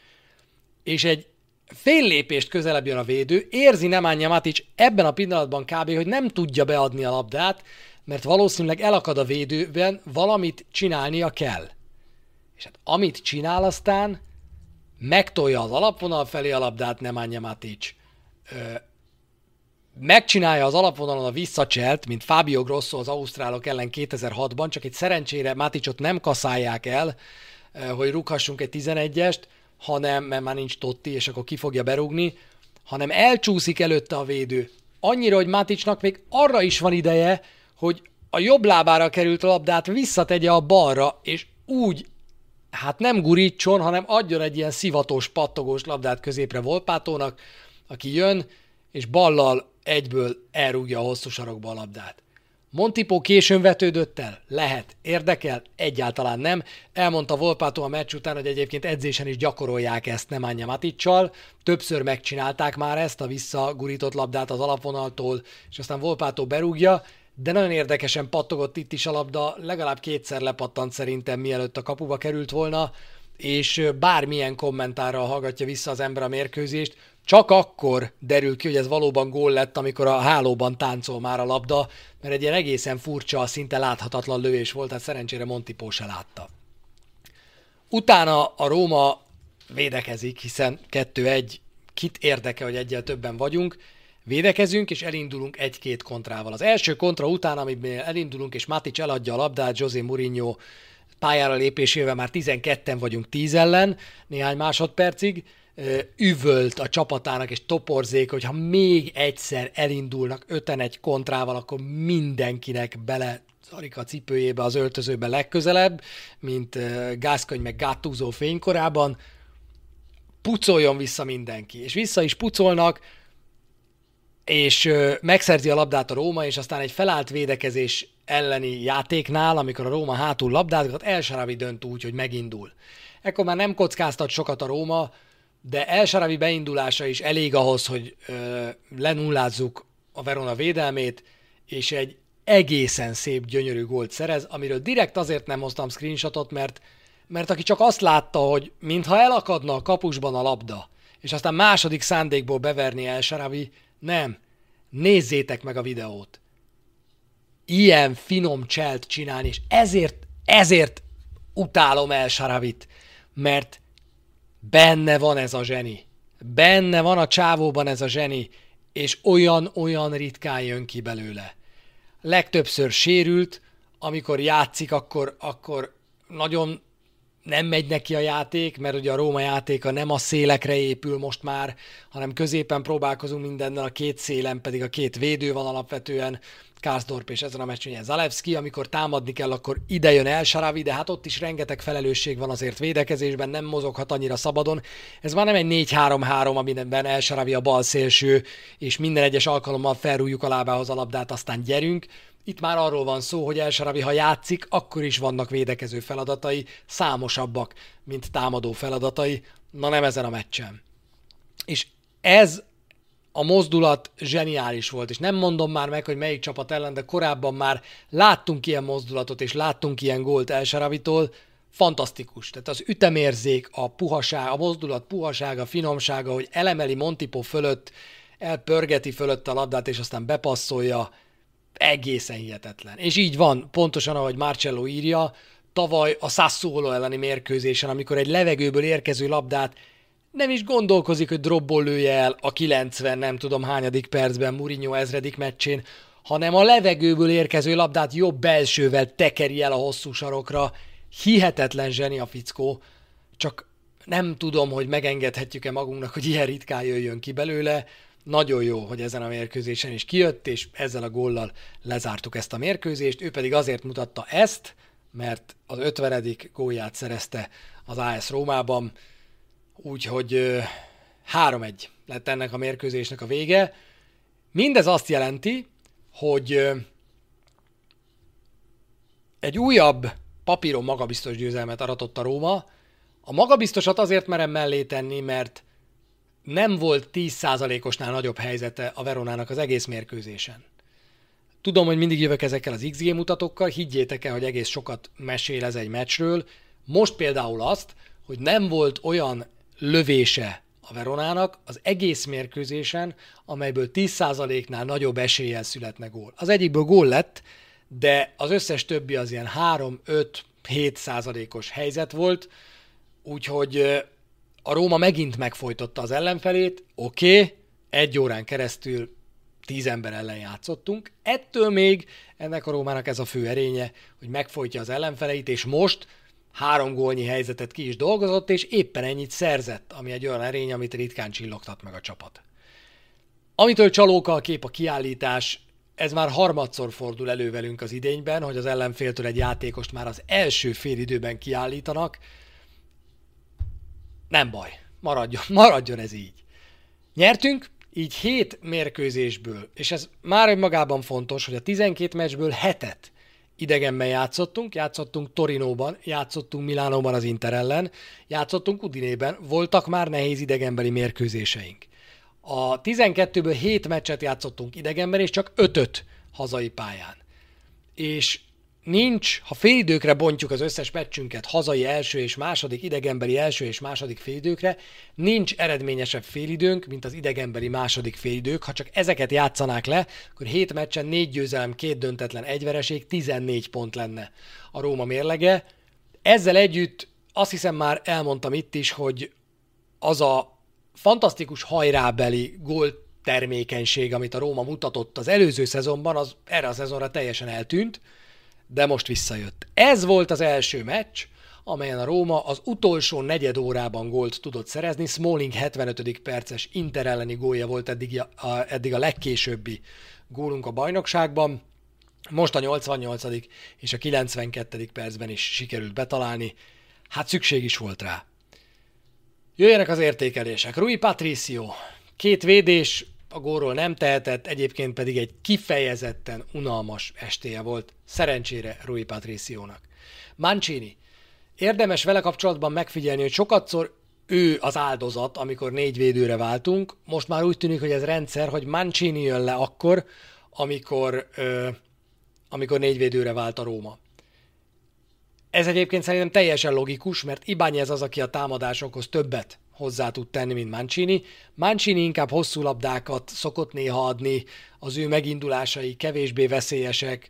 És egy fél lépést közelebb jön a védő, érzi Nemanja Matic ebben a pillanatban kb., hogy nem tudja beadni a labdát, mert valószínűleg elakad a védőben, valamit csinálnia kell. És hát amit csinál aztán, megtolja az alapvonal felé a labdát Nemanja Matic, megcsinálja az alapvonalon a visszacselt, mint Fabio Grosso az ausztrálok ellen 2006-ban, csak egy szerencsére Maticot nem kaszálják el, hogy rúghassunk egy 11-est, hanem, mert már nincs Totti, és akkor ki fogja berúgni, hanem elcsúszik előtte a védő. Annyira, hogy Maticnak még arra is van ideje, hogy a jobb lábára került a labdát visszategye a balra, és úgy, hát nem gurítson, hanem adjon egy ilyen szivatós, pattogós labdát középre Volpátónak, aki jön, és ballal egyből elrúgja a hosszú sarokba a labdát. Montipó későn vetődött el? Lehet. Érdekel? Egyáltalán nem. Elmondta Volpátó a meccs után, hogy egyébként edzésen is gyakorolják ezt nem Anya Maticsal. Többször megcsinálták már ezt, a visszagurított labdát az alapvonaltól, és aztán Volpátó berúgja, de nagyon érdekesen pattogott itt is a labda, legalább kétszer lepattant szerintem, mielőtt a kapuba került volna, és bármilyen kommentárral hallgatja vissza az ember a mérkőzést, csak akkor derül ki, hogy ez valóban gól lett, amikor a hálóban táncol már a labda, mert egy ilyen egészen furcsa, szinte láthatatlan lövés volt, tehát szerencsére Montipó se látta. Utána a Róma védekezik, hiszen 2-1, kit érdeke, hogy egyel többen vagyunk, védekezünk, és elindulunk egy-két kontrával. Az első kontra után, amiben elindulunk, és Matic eladja a labdát, José Mourinho pályára lépésével már 12-en vagyunk 10 ellen, néhány másodpercig, üvölt a csapatának, és toporzék, hogyha még egyszer elindulnak öten egy kontrával, akkor mindenkinek bele szarik a cipőjébe az öltözőbe legközelebb, mint Gászkony meg Gattuso fénykorában, pucoljon vissza mindenki. És vissza is pucolnak, és megszerzi a labdát a Róma, és aztán egy felállt védekezés elleni játéknál, amikor a Róma hátul labdázgat, El Sarabi dönt úgy, hogy megindul. Ekkor már nem kockáztat sokat a Róma, de El Sarabi beindulása is elég ahhoz, hogy ö, lenullázzuk a Verona védelmét, és egy egészen szép, gyönyörű gólt szerez, amiről direkt azért nem hoztam screenshotot, mert, mert aki csak azt látta, hogy mintha elakadna a kapusban a labda, és aztán második szándékból beverni El Sarabi, nem. Nézzétek meg a videót. Ilyen finom cselt csinálni, és ezért, ezért utálom El Saravit, mert benne van ez a zseni. Benne van a csávóban ez a zseni, és olyan-olyan ritkán jön ki belőle. Legtöbbször sérült, amikor játszik, akkor, akkor nagyon nem megy neki a játék, mert ugye a Róma játéka nem a szélekre épül most már, hanem középen próbálkozunk mindennel, a két szélen pedig a két védő van alapvetően, Kárzdorp és ezen a meccsen Zalewski, amikor támadni kell, akkor ide jön El Saravi, de hát ott is rengeteg felelősség van azért védekezésben, nem mozoghat annyira szabadon. Ez már nem egy 4-3-3, amiben El Saravi a bal szélső, és minden egyes alkalommal felrújjuk a lábához a labdát, aztán gyerünk. Itt már arról van szó, hogy El Saravi, ha játszik, akkor is vannak védekező feladatai, számosabbak, mint támadó feladatai. Na nem ezen a meccsen. És ez a mozdulat zseniális volt, és nem mondom már meg, hogy melyik csapat ellen, de korábban már láttunk ilyen mozdulatot, és láttunk ilyen gólt Elsaravitól, fantasztikus. Tehát az ütemérzék, a puhaság, a mozdulat puhasága, finomsága, hogy elemeli Montipo fölött, elpörgeti fölött a labdát, és aztán bepasszolja, egészen hihetetlen. És így van, pontosan ahogy Marcello írja, tavaly a Sassuolo elleni mérkőzésen, amikor egy levegőből érkező labdát nem is gondolkozik, hogy dropból lője el a 90 nem tudom hányadik percben Mourinho ezredik meccsén, hanem a levegőből érkező labdát jobb belsővel tekeri el a hosszú sarokra. Hihetetlen zseni a fickó, csak nem tudom, hogy megengedhetjük-e magunknak, hogy ilyen ritkán jöjjön ki belőle. Nagyon jó, hogy ezen a mérkőzésen is kijött, és ezzel a góllal lezártuk ezt a mérkőzést. Ő pedig azért mutatta ezt, mert az 50. gólját szerezte az AS Rómában, Úgyhogy 3-1 lett ennek a mérkőzésnek a vége. Mindez azt jelenti, hogy egy újabb papíron magabiztos győzelmet aratott a Róma. A magabiztosat azért merem mellé tenni, mert nem volt 10%-osnál nagyobb helyzete a Veronának az egész mérkőzésen. Tudom, hogy mindig jövök ezekkel az XG mutatókkal, higgyétek el, hogy egész sokat mesél ez egy meccsről. Most például azt, hogy nem volt olyan lövése a Veronának az egész mérkőzésen, amelyből 10%-nál nagyobb eséllyel születne gól. Az egyikből gól lett, de az összes többi az ilyen 3-5-7 százalékos helyzet volt, úgyhogy a Róma megint megfojtotta az ellenfelét, oké, okay, egy órán keresztül tíz ember ellen játszottunk, ettől még ennek a Rómának ez a fő erénye, hogy megfojtja az ellenfeleit, és most három gólnyi helyzetet ki is dolgozott, és éppen ennyit szerzett, ami egy olyan erény, amit ritkán csillogtat meg a csapat. Amitől csalóka a kép a kiállítás, ez már harmadszor fordul elő velünk az idényben, hogy az ellenféltől egy játékost már az első félidőben kiállítanak. Nem baj, maradjon, [laughs] maradjon ez így. Nyertünk, így 7 mérkőzésből, és ez már önmagában fontos, hogy a 12 meccsből hetet idegenben játszottunk, játszottunk Torinóban, játszottunk Milánóban az Inter ellen, játszottunk Udinében, voltak már nehéz idegenbeli mérkőzéseink. A 12-ből 7 meccset játszottunk idegenben, és csak 5-öt hazai pályán. És nincs, ha félidőkre bontjuk az összes meccsünket, hazai első és második, idegenbeli első és második félidőkre, nincs eredményesebb félidőnk, mint az idegenbeli második félidők. Ha csak ezeket játszanák le, akkor 7 meccsen 4 győzelem, 2 döntetlen, egy vereség, 14 pont lenne a Róma mérlege. Ezzel együtt azt hiszem már elmondtam itt is, hogy az a fantasztikus hajrábeli gól termékenység, amit a Róma mutatott az előző szezonban, az erre a szezonra teljesen eltűnt de most visszajött. Ez volt az első meccs, amelyen a Róma az utolsó negyed órában gólt tudott szerezni. Smalling 75. perces Inter elleni gólja volt eddig a, eddig a legkésőbbi gólunk a bajnokságban. Most a 88. és a 92. percben is sikerült betalálni. Hát szükség is volt rá. Jöjjenek az értékelések. Rui Patricio, két védés, a górról nem tehetett, egyébként pedig egy kifejezetten unalmas estéje volt, szerencsére Rui Patriciónak. Mancini. Érdemes vele kapcsolatban megfigyelni, hogy sokatszor ő az áldozat, amikor négy védőre váltunk. Most már úgy tűnik, hogy ez rendszer, hogy Mancini jön le akkor, amikor, ö, amikor négy védőre vált a Róma. Ez egyébként szerintem teljesen logikus, mert Ibányez az, aki a támadásokhoz többet hozzá tud tenni, mint Mancini. Mancini inkább hosszú labdákat szokott néha adni, az ő megindulásai kevésbé veszélyesek,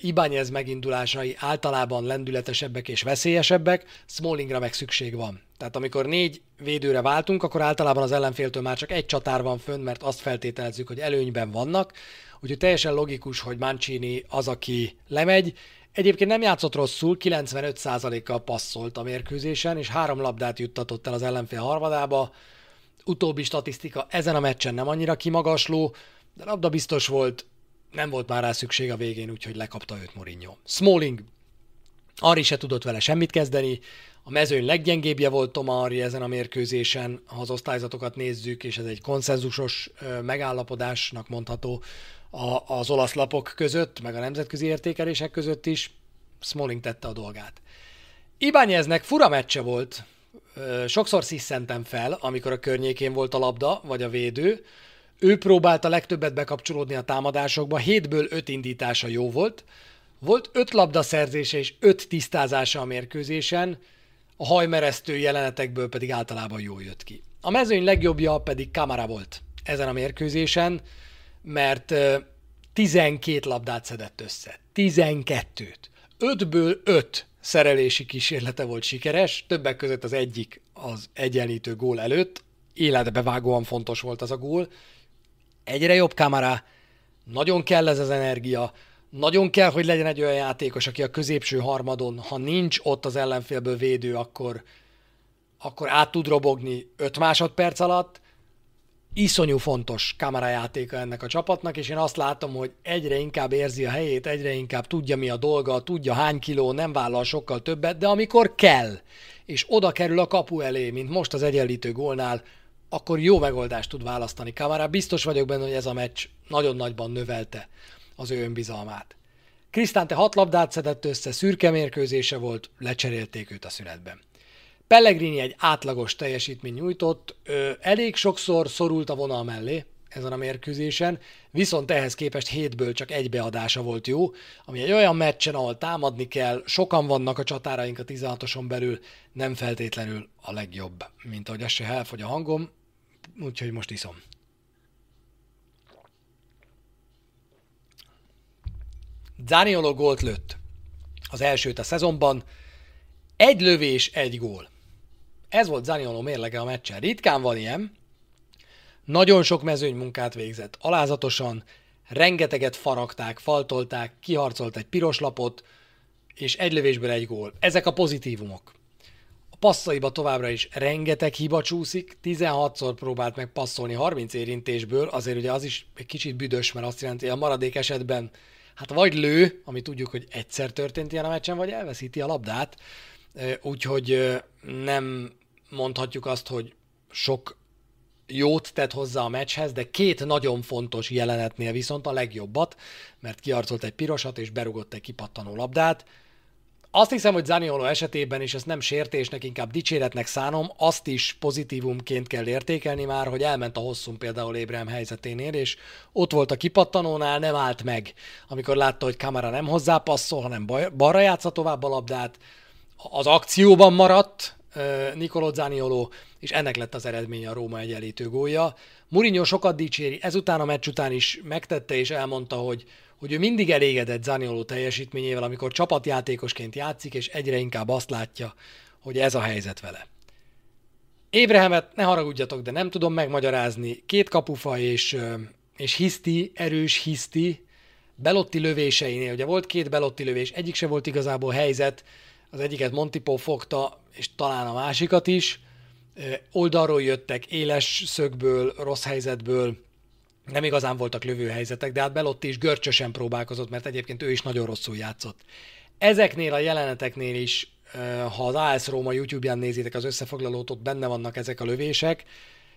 Ibányez megindulásai általában lendületesebbek és veszélyesebbek, Smallingra meg szükség van. Tehát amikor négy védőre váltunk, akkor általában az ellenféltől már csak egy csatár van fönn, mert azt feltételezzük, hogy előnyben vannak, úgyhogy teljesen logikus, hogy Mancini az, aki lemegy, Egyébként nem játszott rosszul, 95%-kal passzolt a mérkőzésen, és három labdát juttatott el az ellenfél harmadába. Utóbbi statisztika ezen a meccsen nem annyira kimagasló, de labda biztos volt, nem volt már rá szükség a végén, úgyhogy lekapta őt Mourinho. Smalling, Ari se tudott vele semmit kezdeni, a mezőny leggyengébbje volt Toma Ari ezen a mérkőzésen, ha az osztályzatokat nézzük, és ez egy konszenzusos megállapodásnak mondható, a, az olasz lapok között, meg a nemzetközi értékelések között is. Smalling tette a dolgát. Ibányeznek fura meccse volt, sokszor sziszentem fel, amikor a környékén volt a labda, vagy a védő. Ő próbálta legtöbbet bekapcsolódni a támadásokba, hétből öt indítása jó volt. Volt öt labda szerzése és öt tisztázása a mérkőzésen, a hajmeresztő jelenetekből pedig általában jól jött ki. A mezőny legjobbja pedig Kamara volt ezen a mérkőzésen mert 12 labdát szedett össze. 12-t. 5-ből 5 szerelési kísérlete volt sikeres, többek között az egyik az egyenlítő gól előtt, életbevágóan fontos volt az a gól. Egyre jobb kamera, nagyon kell ez az energia, nagyon kell, hogy legyen egy olyan játékos, aki a középső harmadon, ha nincs ott az ellenfélből védő, akkor, akkor át tud robogni 5 másodperc alatt, iszonyú fontos kamerajátéka ennek a csapatnak, és én azt látom, hogy egyre inkább érzi a helyét, egyre inkább tudja mi a dolga, tudja hány kiló, nem vállal sokkal többet, de amikor kell, és oda kerül a kapu elé, mint most az egyenlítő gólnál, akkor jó megoldást tud választani Kamara. Biztos vagyok benne, hogy ez a meccs nagyon nagyban növelte az ő önbizalmát. Krisztánte hat labdát szedett össze, szürke mérkőzése volt, lecserélték őt a szünetben. Pellegrini egy átlagos teljesítmény nyújtott, ö, elég sokszor szorult a vonal mellé ezen a mérkőzésen, viszont ehhez képest hétből csak egy beadása volt jó, ami egy olyan meccsen, ahol támadni kell, sokan vannak a csatáraink a 16-oson belül, nem feltétlenül a legjobb, mint ahogy ez se elfogy a hangom, úgyhogy most iszom. Zaniolo gólt lőtt. Az elsőt a szezonban. Egy lövés, egy gól. Ez volt Zanioló mérlege a meccsen. Ritkán van ilyen. Nagyon sok mezőny munkát végzett. Alázatosan, rengeteget faragták, faltolták, kiharcolt egy piros lapot, és egy lövésből egy gól. Ezek a pozitívumok. A passzaiba továbbra is rengeteg hiba csúszik, 16-szor próbált meg passzolni 30 érintésből, azért ugye az is egy kicsit büdös, mert azt jelenti, hogy a maradék esetben hát vagy lő, ami tudjuk, hogy egyszer történt ilyen a meccsen, vagy elveszíti a labdát, úgyhogy nem mondhatjuk azt, hogy sok jót tett hozzá a meccshez, de két nagyon fontos jelenetnél viszont a legjobbat, mert kiarcolt egy pirosat és berugott egy kipattanó labdát. azt hiszem, hogy Zaniolo esetében, és ezt nem sértésnek, inkább dicséretnek szánom, azt is pozitívumként kell értékelni már, hogy elment a hosszú például Ébrahim helyzeténél, és ott volt a kipattanónál, nem állt meg, amikor látta, hogy kamera nem hozzá passzol, hanem balra játsza tovább a labdát, az akcióban maradt Nicolò Zaniolo, és ennek lett az eredménye a Róma egyenlítő gólja. Mourinho sokat dicséri, ezután a meccs után is megtette és elmondta, hogy hogy ő mindig elégedett Zanioló teljesítményével, amikor csapatjátékosként játszik, és egyre inkább azt látja, hogy ez a helyzet vele. Ébrehemet, ne haragudjatok, de nem tudom megmagyarázni. Két kapufa és, és hiszti, erős hiszti, Belotti lövéseinél, ugye volt két Belotti lövés, egyik se volt igazából helyzet, az egyiket Montipó fogta, és talán a másikat is. Oldalról jöttek, éles szögből, rossz helyzetből, nem igazán voltak lövőhelyzetek, de hát Belotti is görcsösen próbálkozott, mert egyébként ő is nagyon rosszul játszott. Ezeknél a jeleneteknél is, ha az AS Róma YouTube-ján nézitek az összefoglalót, ott benne vannak ezek a lövések,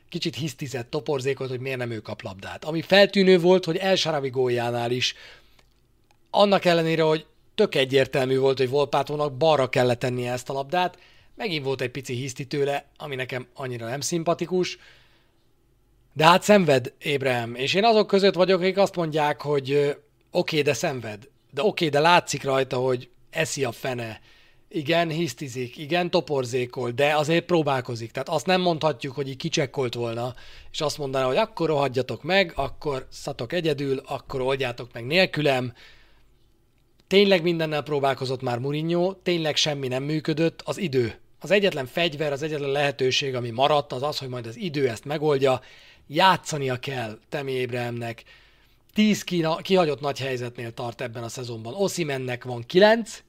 kicsit hisztizett, toporzékot, hogy miért nem ő kap labdát. Ami feltűnő volt, hogy El Sarabi góljánál is, annak ellenére, hogy tök egyértelmű volt, hogy Volpátónak balra kellett tennie ezt a labdát, megint volt egy pici hiszti tőle, ami nekem annyira nem szimpatikus, de hát szenved, Ébrahim, és én azok között vagyok, akik azt mondják, hogy oké, okay, de szenved. De oké, okay, de látszik rajta, hogy eszi a fene. Igen, hisztizik, igen, toporzékol, de azért próbálkozik. Tehát azt nem mondhatjuk, hogy így kicsekkolt volna, és azt mondaná, hogy akkor rohadjatok meg, akkor szatok egyedül, akkor oldjátok meg nélkülem. Tényleg mindennel próbálkozott már Mourinho, tényleg semmi nem működött, az idő. Az egyetlen fegyver, az egyetlen lehetőség, ami maradt, az az, hogy majd az idő ezt megoldja, játszania kell Temi Ébrahimnek. Tíz kina, kihagyott nagy helyzetnél tart ebben a szezonban. Osimennek van kilenc,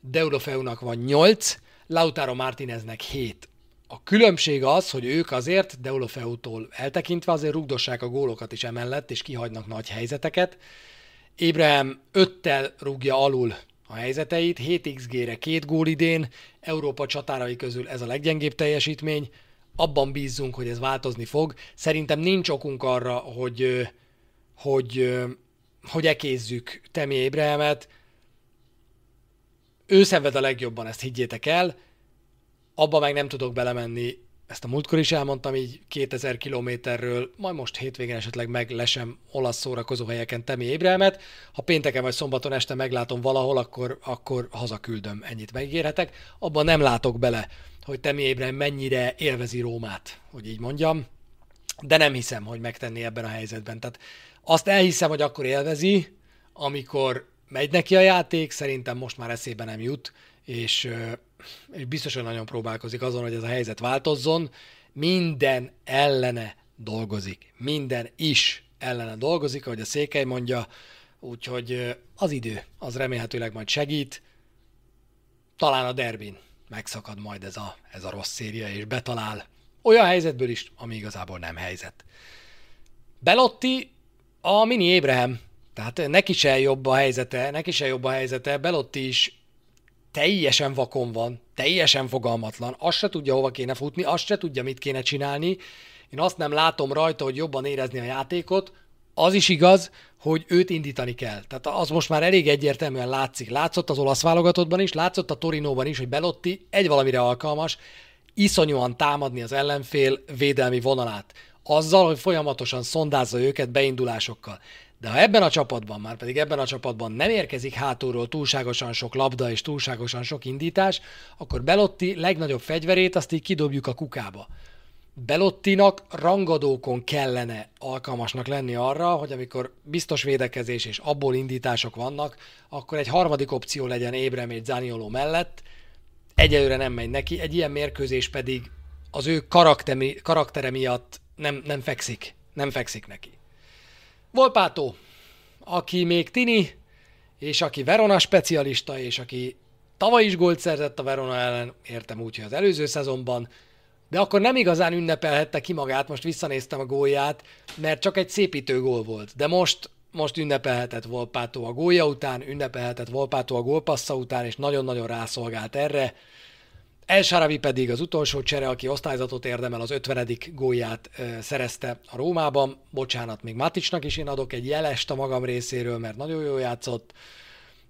Deulofeunak van nyolc, Lautaro Martineznek hét. A különbség az, hogy ők azért Deulofeutól eltekintve azért rugdossák a gólokat is emellett, és kihagynak nagy helyzeteket. Ébrahim öttel rúgja alul a helyzeteit, 7 XG-re két gól idén, Európa csatárai közül ez a leggyengébb teljesítmény, abban bízzunk, hogy ez változni fog. Szerintem nincs okunk arra, hogy, hogy, hogy ekézzük Temi Ébrehemet. Ő szenved a legjobban, ezt higgyétek el. Abba meg nem tudok belemenni, ezt a múltkor is elmondtam, így 2000 kilométerről, majd most hétvégén esetleg meglesem olasz szórakozó helyeken Temi Ébrehemet. Ha pénteken vagy szombaton este meglátom valahol, akkor, akkor hazaküldöm, ennyit megígérhetek. Abban nem látok bele, hogy Temi Ébren mennyire élvezi Rómát, hogy így mondjam, de nem hiszem, hogy megtenné ebben a helyzetben. Tehát azt elhiszem, hogy akkor élvezi, amikor megy neki a játék, szerintem most már eszébe nem jut, és, és biztos, nagyon próbálkozik azon, hogy ez a helyzet változzon. Minden ellene dolgozik. Minden is ellene dolgozik, ahogy a Székely mondja, úgyhogy az idő, az remélhetőleg majd segít. Talán a derbin megszakad majd ez a, ez a rossz széria, és betalál olyan helyzetből is, ami igazából nem helyzet. Belotti a mini Ébrahim, tehát neki se jobb a helyzete, neki se jobb a helyzete, Belotti is teljesen vakon van, teljesen fogalmatlan, azt se tudja hova kéne futni, azt se tudja mit kéne csinálni, én azt nem látom rajta, hogy jobban érezni a játékot, az is igaz, hogy őt indítani kell. Tehát az most már elég egyértelműen látszik. Látszott az olasz válogatottban is, látszott a Torinóban is, hogy Belotti egy valamire alkalmas, iszonyúan támadni az ellenfél védelmi vonalát. Azzal, hogy folyamatosan szondázza őket beindulásokkal. De ha ebben a csapatban, már pedig ebben a csapatban nem érkezik hátulról túlságosan sok labda és túlságosan sok indítás, akkor Belotti legnagyobb fegyverét azt így kidobjuk a kukába. Belottinak rangadókon kellene alkalmasnak lenni arra, hogy amikor biztos védekezés és abból indítások vannak, akkor egy harmadik opció legyen Ébrem és Zanioló mellett. Egyelőre nem megy neki, egy ilyen mérkőzés pedig az ő karaktere, karaktere miatt nem, nem fekszik. Nem fekszik neki. Volpátó, aki még tini, és aki Verona specialista, és aki tavaly is gólt szerzett a Verona ellen, értem úgy, hogy az előző szezonban, de akkor nem igazán ünnepelhette ki magát, most visszanéztem a gólját, mert csak egy szépítő gól volt. De most, most ünnepelhetett Volpátó a gólja után, ünnepelhetett Volpátó a gólpassza után, és nagyon-nagyon rászolgált erre. El Saravi pedig az utolsó csere, aki osztályzatot érdemel, az 50. gólját szerezte a Rómában. Bocsánat, még Maticsnak is én adok egy jelest a magam részéről, mert nagyon jól játszott.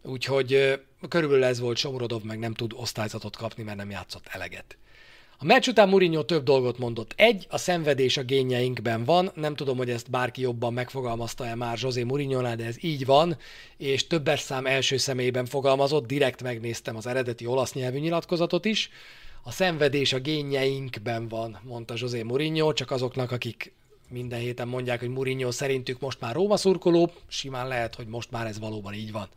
Úgyhogy körülbelül ez volt, Somorodov meg nem tud osztályzatot kapni, mert nem játszott eleget. A meccs után Mourinho több dolgot mondott. Egy, a szenvedés a génjeinkben van, nem tudom, hogy ezt bárki jobban megfogalmazta-e már José mourinho de ez így van, és többes szám első személyben fogalmazott, direkt megnéztem az eredeti olasz nyelvű nyilatkozatot is. A szenvedés a génjeinkben van, mondta José Mourinho, csak azoknak, akik minden héten mondják, hogy Mourinho szerintük most már Róma szurkoló, simán lehet, hogy most már ez valóban így van.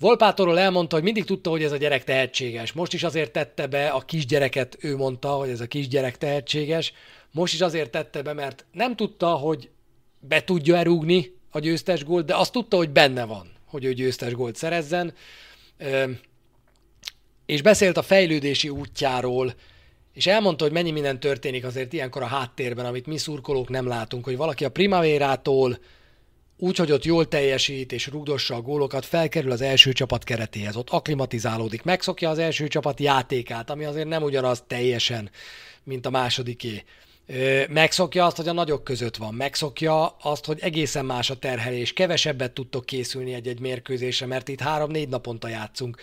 Volpátorról elmondta, hogy mindig tudta, hogy ez a gyerek tehetséges. Most is azért tette be a kisgyereket, ő mondta, hogy ez a kisgyerek tehetséges. Most is azért tette be, mert nem tudta, hogy be tudja erúgni a győztes gólt, de azt tudta, hogy benne van, hogy ő győztes gólt szerezzen. És beszélt a fejlődési útjáról, és elmondta, hogy mennyi minden történik azért ilyenkor a háttérben, amit mi szurkolók nem látunk, hogy valaki a Primavérától úgy, hogy ott jól teljesít és rugdossa a gólokat, felkerül az első csapat keretéhez, ott aklimatizálódik, megszokja az első csapat játékát, ami azért nem ugyanaz teljesen, mint a másodiké. Megszokja azt, hogy a nagyok között van, megszokja azt, hogy egészen más a terhelés, kevesebbet tudtok készülni egy-egy mérkőzésre, mert itt három-négy naponta játszunk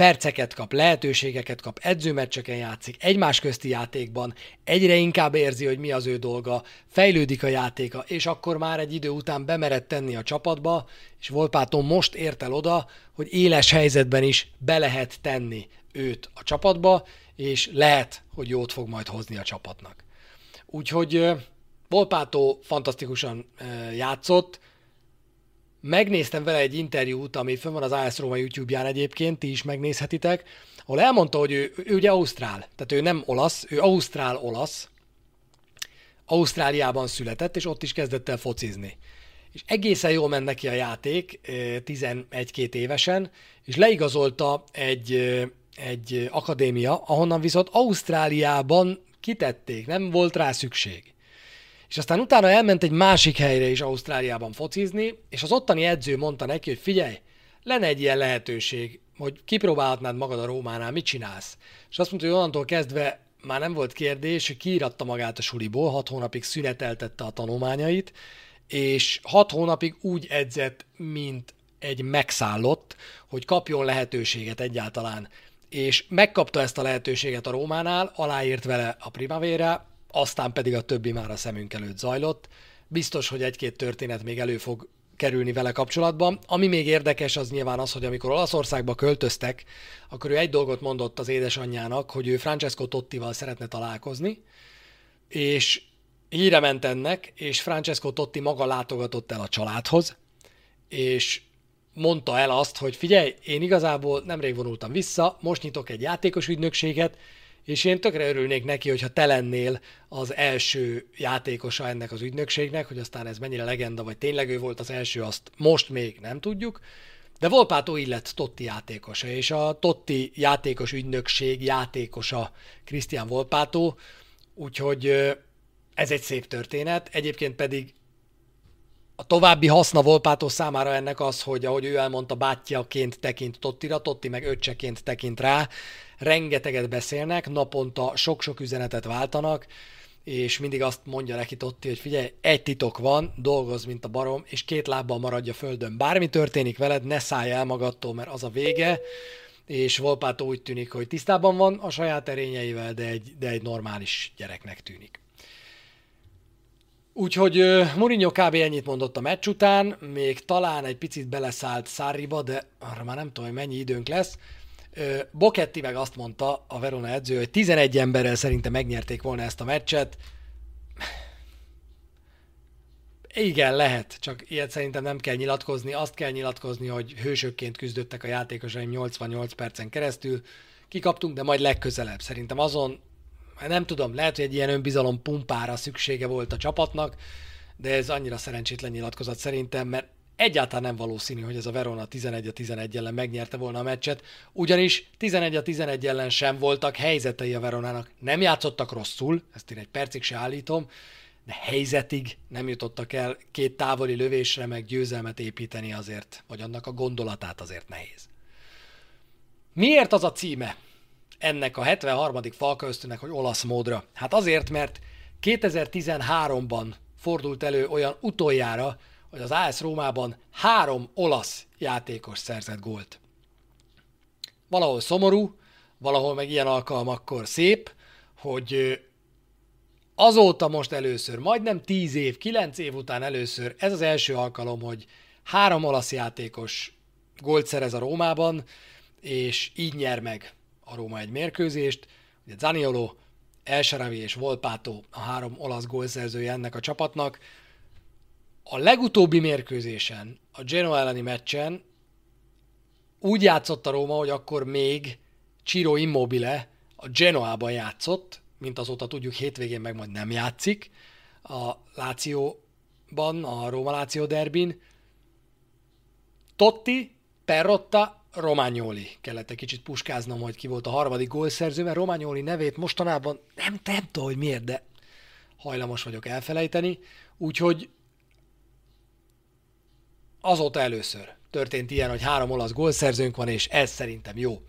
perceket kap, lehetőségeket kap, edzőmeccseken játszik, egymás közti játékban, egyre inkább érzi, hogy mi az ő dolga, fejlődik a játéka, és akkor már egy idő után bemered tenni a csapatba, és Volpáton most ért el oda, hogy éles helyzetben is be lehet tenni őt a csapatba, és lehet, hogy jót fog majd hozni a csapatnak. Úgyhogy Volpátó fantasztikusan játszott, Megnéztem vele egy interjút, ami fönn van az AS Roma YouTube-ján egyébként, ti is megnézhetitek, ahol elmondta, hogy ő, ő ugye Ausztrál, tehát ő nem olasz, ő Ausztrál-olasz, Ausztráliában született, és ott is kezdett el focizni. És egészen jól ment neki a játék, 11-2 évesen, és leigazolta egy, egy akadémia, ahonnan viszont Ausztráliában kitették, nem volt rá szükség és aztán utána elment egy másik helyre is Ausztráliában focizni, és az ottani edző mondta neki, hogy figyelj, lenne egy ilyen lehetőség, hogy kipróbálhatnád magad a Rómánál, mit csinálsz? És azt mondta, hogy onnantól kezdve már nem volt kérdés, hogy kiíratta magát a suliból, hat hónapig szüneteltette a tanulmányait, és hat hónapig úgy edzett, mint egy megszállott, hogy kapjon lehetőséget egyáltalán. És megkapta ezt a lehetőséget a Rómánál, aláírt vele a Primavera, aztán pedig a többi már a szemünk előtt zajlott. Biztos, hogy egy-két történet még elő fog kerülni vele kapcsolatban. Ami még érdekes, az nyilván az, hogy amikor Olaszországba költöztek, akkor ő egy dolgot mondott az édesanyjának, hogy ő Francesco Tottival szeretne találkozni, és híre ment ennek, és Francesco Totti maga látogatott el a családhoz, és mondta el azt, hogy figyelj, én igazából nemrég vonultam vissza, most nyitok egy játékos ügynökséget, és én tökre örülnék neki, hogyha te lennél az első játékosa ennek az ügynökségnek, hogy aztán ez mennyire legenda, vagy tényleg ő volt az első, azt most még nem tudjuk. De Volpátó így lett Totti játékosa, és a Totti játékos ügynökség játékosa Krisztián Volpátó, úgyhogy ez egy szép történet. Egyébként pedig a további haszna Volpátó számára ennek az, hogy ahogy ő elmondta, bátyjaként tekint Tottira, Totti meg öccseként tekint rá, rengeteget beszélnek, naponta sok-sok üzenetet váltanak, és mindig azt mondja neki Totti, hogy figyelj, egy titok van, dolgoz, mint a barom, és két lábbal maradj a földön. Bármi történik veled, ne szállj el magadtól, mert az a vége, és Volpátó úgy tűnik, hogy tisztában van a saját erényeivel, de egy, de egy normális gyereknek tűnik. Úgyhogy Mourinho kb. ennyit mondott a meccs után, még talán egy picit beleszállt Száriba, de arra már nem tudom, hogy mennyi időnk lesz. Boketti meg azt mondta, a Verona edző, hogy 11 emberrel szerintem megnyerték volna ezt a meccset. Igen, lehet, csak ilyet szerintem nem kell nyilatkozni. Azt kell nyilatkozni, hogy hősökként küzdöttek a játékosaim 88 percen keresztül. Kikaptunk, de majd legközelebb. Szerintem azon nem tudom, lehet, hogy egy ilyen önbizalom pumpára szüksége volt a csapatnak, de ez annyira szerencsétlen nyilatkozat szerintem, mert egyáltalán nem valószínű, hogy ez a Verona 11 a 11 ellen megnyerte volna a meccset, ugyanis 11 a 11 ellen sem voltak helyzetei a Veronának. Nem játszottak rosszul, ezt én egy percig se állítom, de helyzetig nem jutottak el két távoli lövésre, meg győzelmet építeni azért, vagy annak a gondolatát azért nehéz. Miért az a címe? ennek a 73. falka ösztönnek, hogy olasz módra? Hát azért, mert 2013-ban fordult elő olyan utoljára, hogy az AS Rómában három olasz játékos szerzett gólt. Valahol szomorú, valahol meg ilyen alkalmakkor szép, hogy azóta most először, majdnem 10 év, 9 év után először ez az első alkalom, hogy három olasz játékos gólt szerez a Rómában, és így nyer meg a Róma egy mérkőzést. Ugye Zaniolo, El Sharawi és Volpato a három olasz gólszerzője ennek a csapatnak. A legutóbbi mérkőzésen, a Genoa elleni meccsen úgy játszott a Róma, hogy akkor még Ciro Immobile a Genoában játszott, mint azóta tudjuk hétvégén meg majd nem játszik a Lációban, a Róma Láció derbin. Totti, Perrotta, Romagnoli. Kellett egy kicsit puskáznom, hogy ki volt a harmadik gólszerző, mert Romagnoli nevét mostanában nem, nem tudom, hogy miért, de hajlamos vagyok elfelejteni. Úgyhogy azóta először történt ilyen, hogy három olasz gólszerzőnk van, és ez szerintem jó.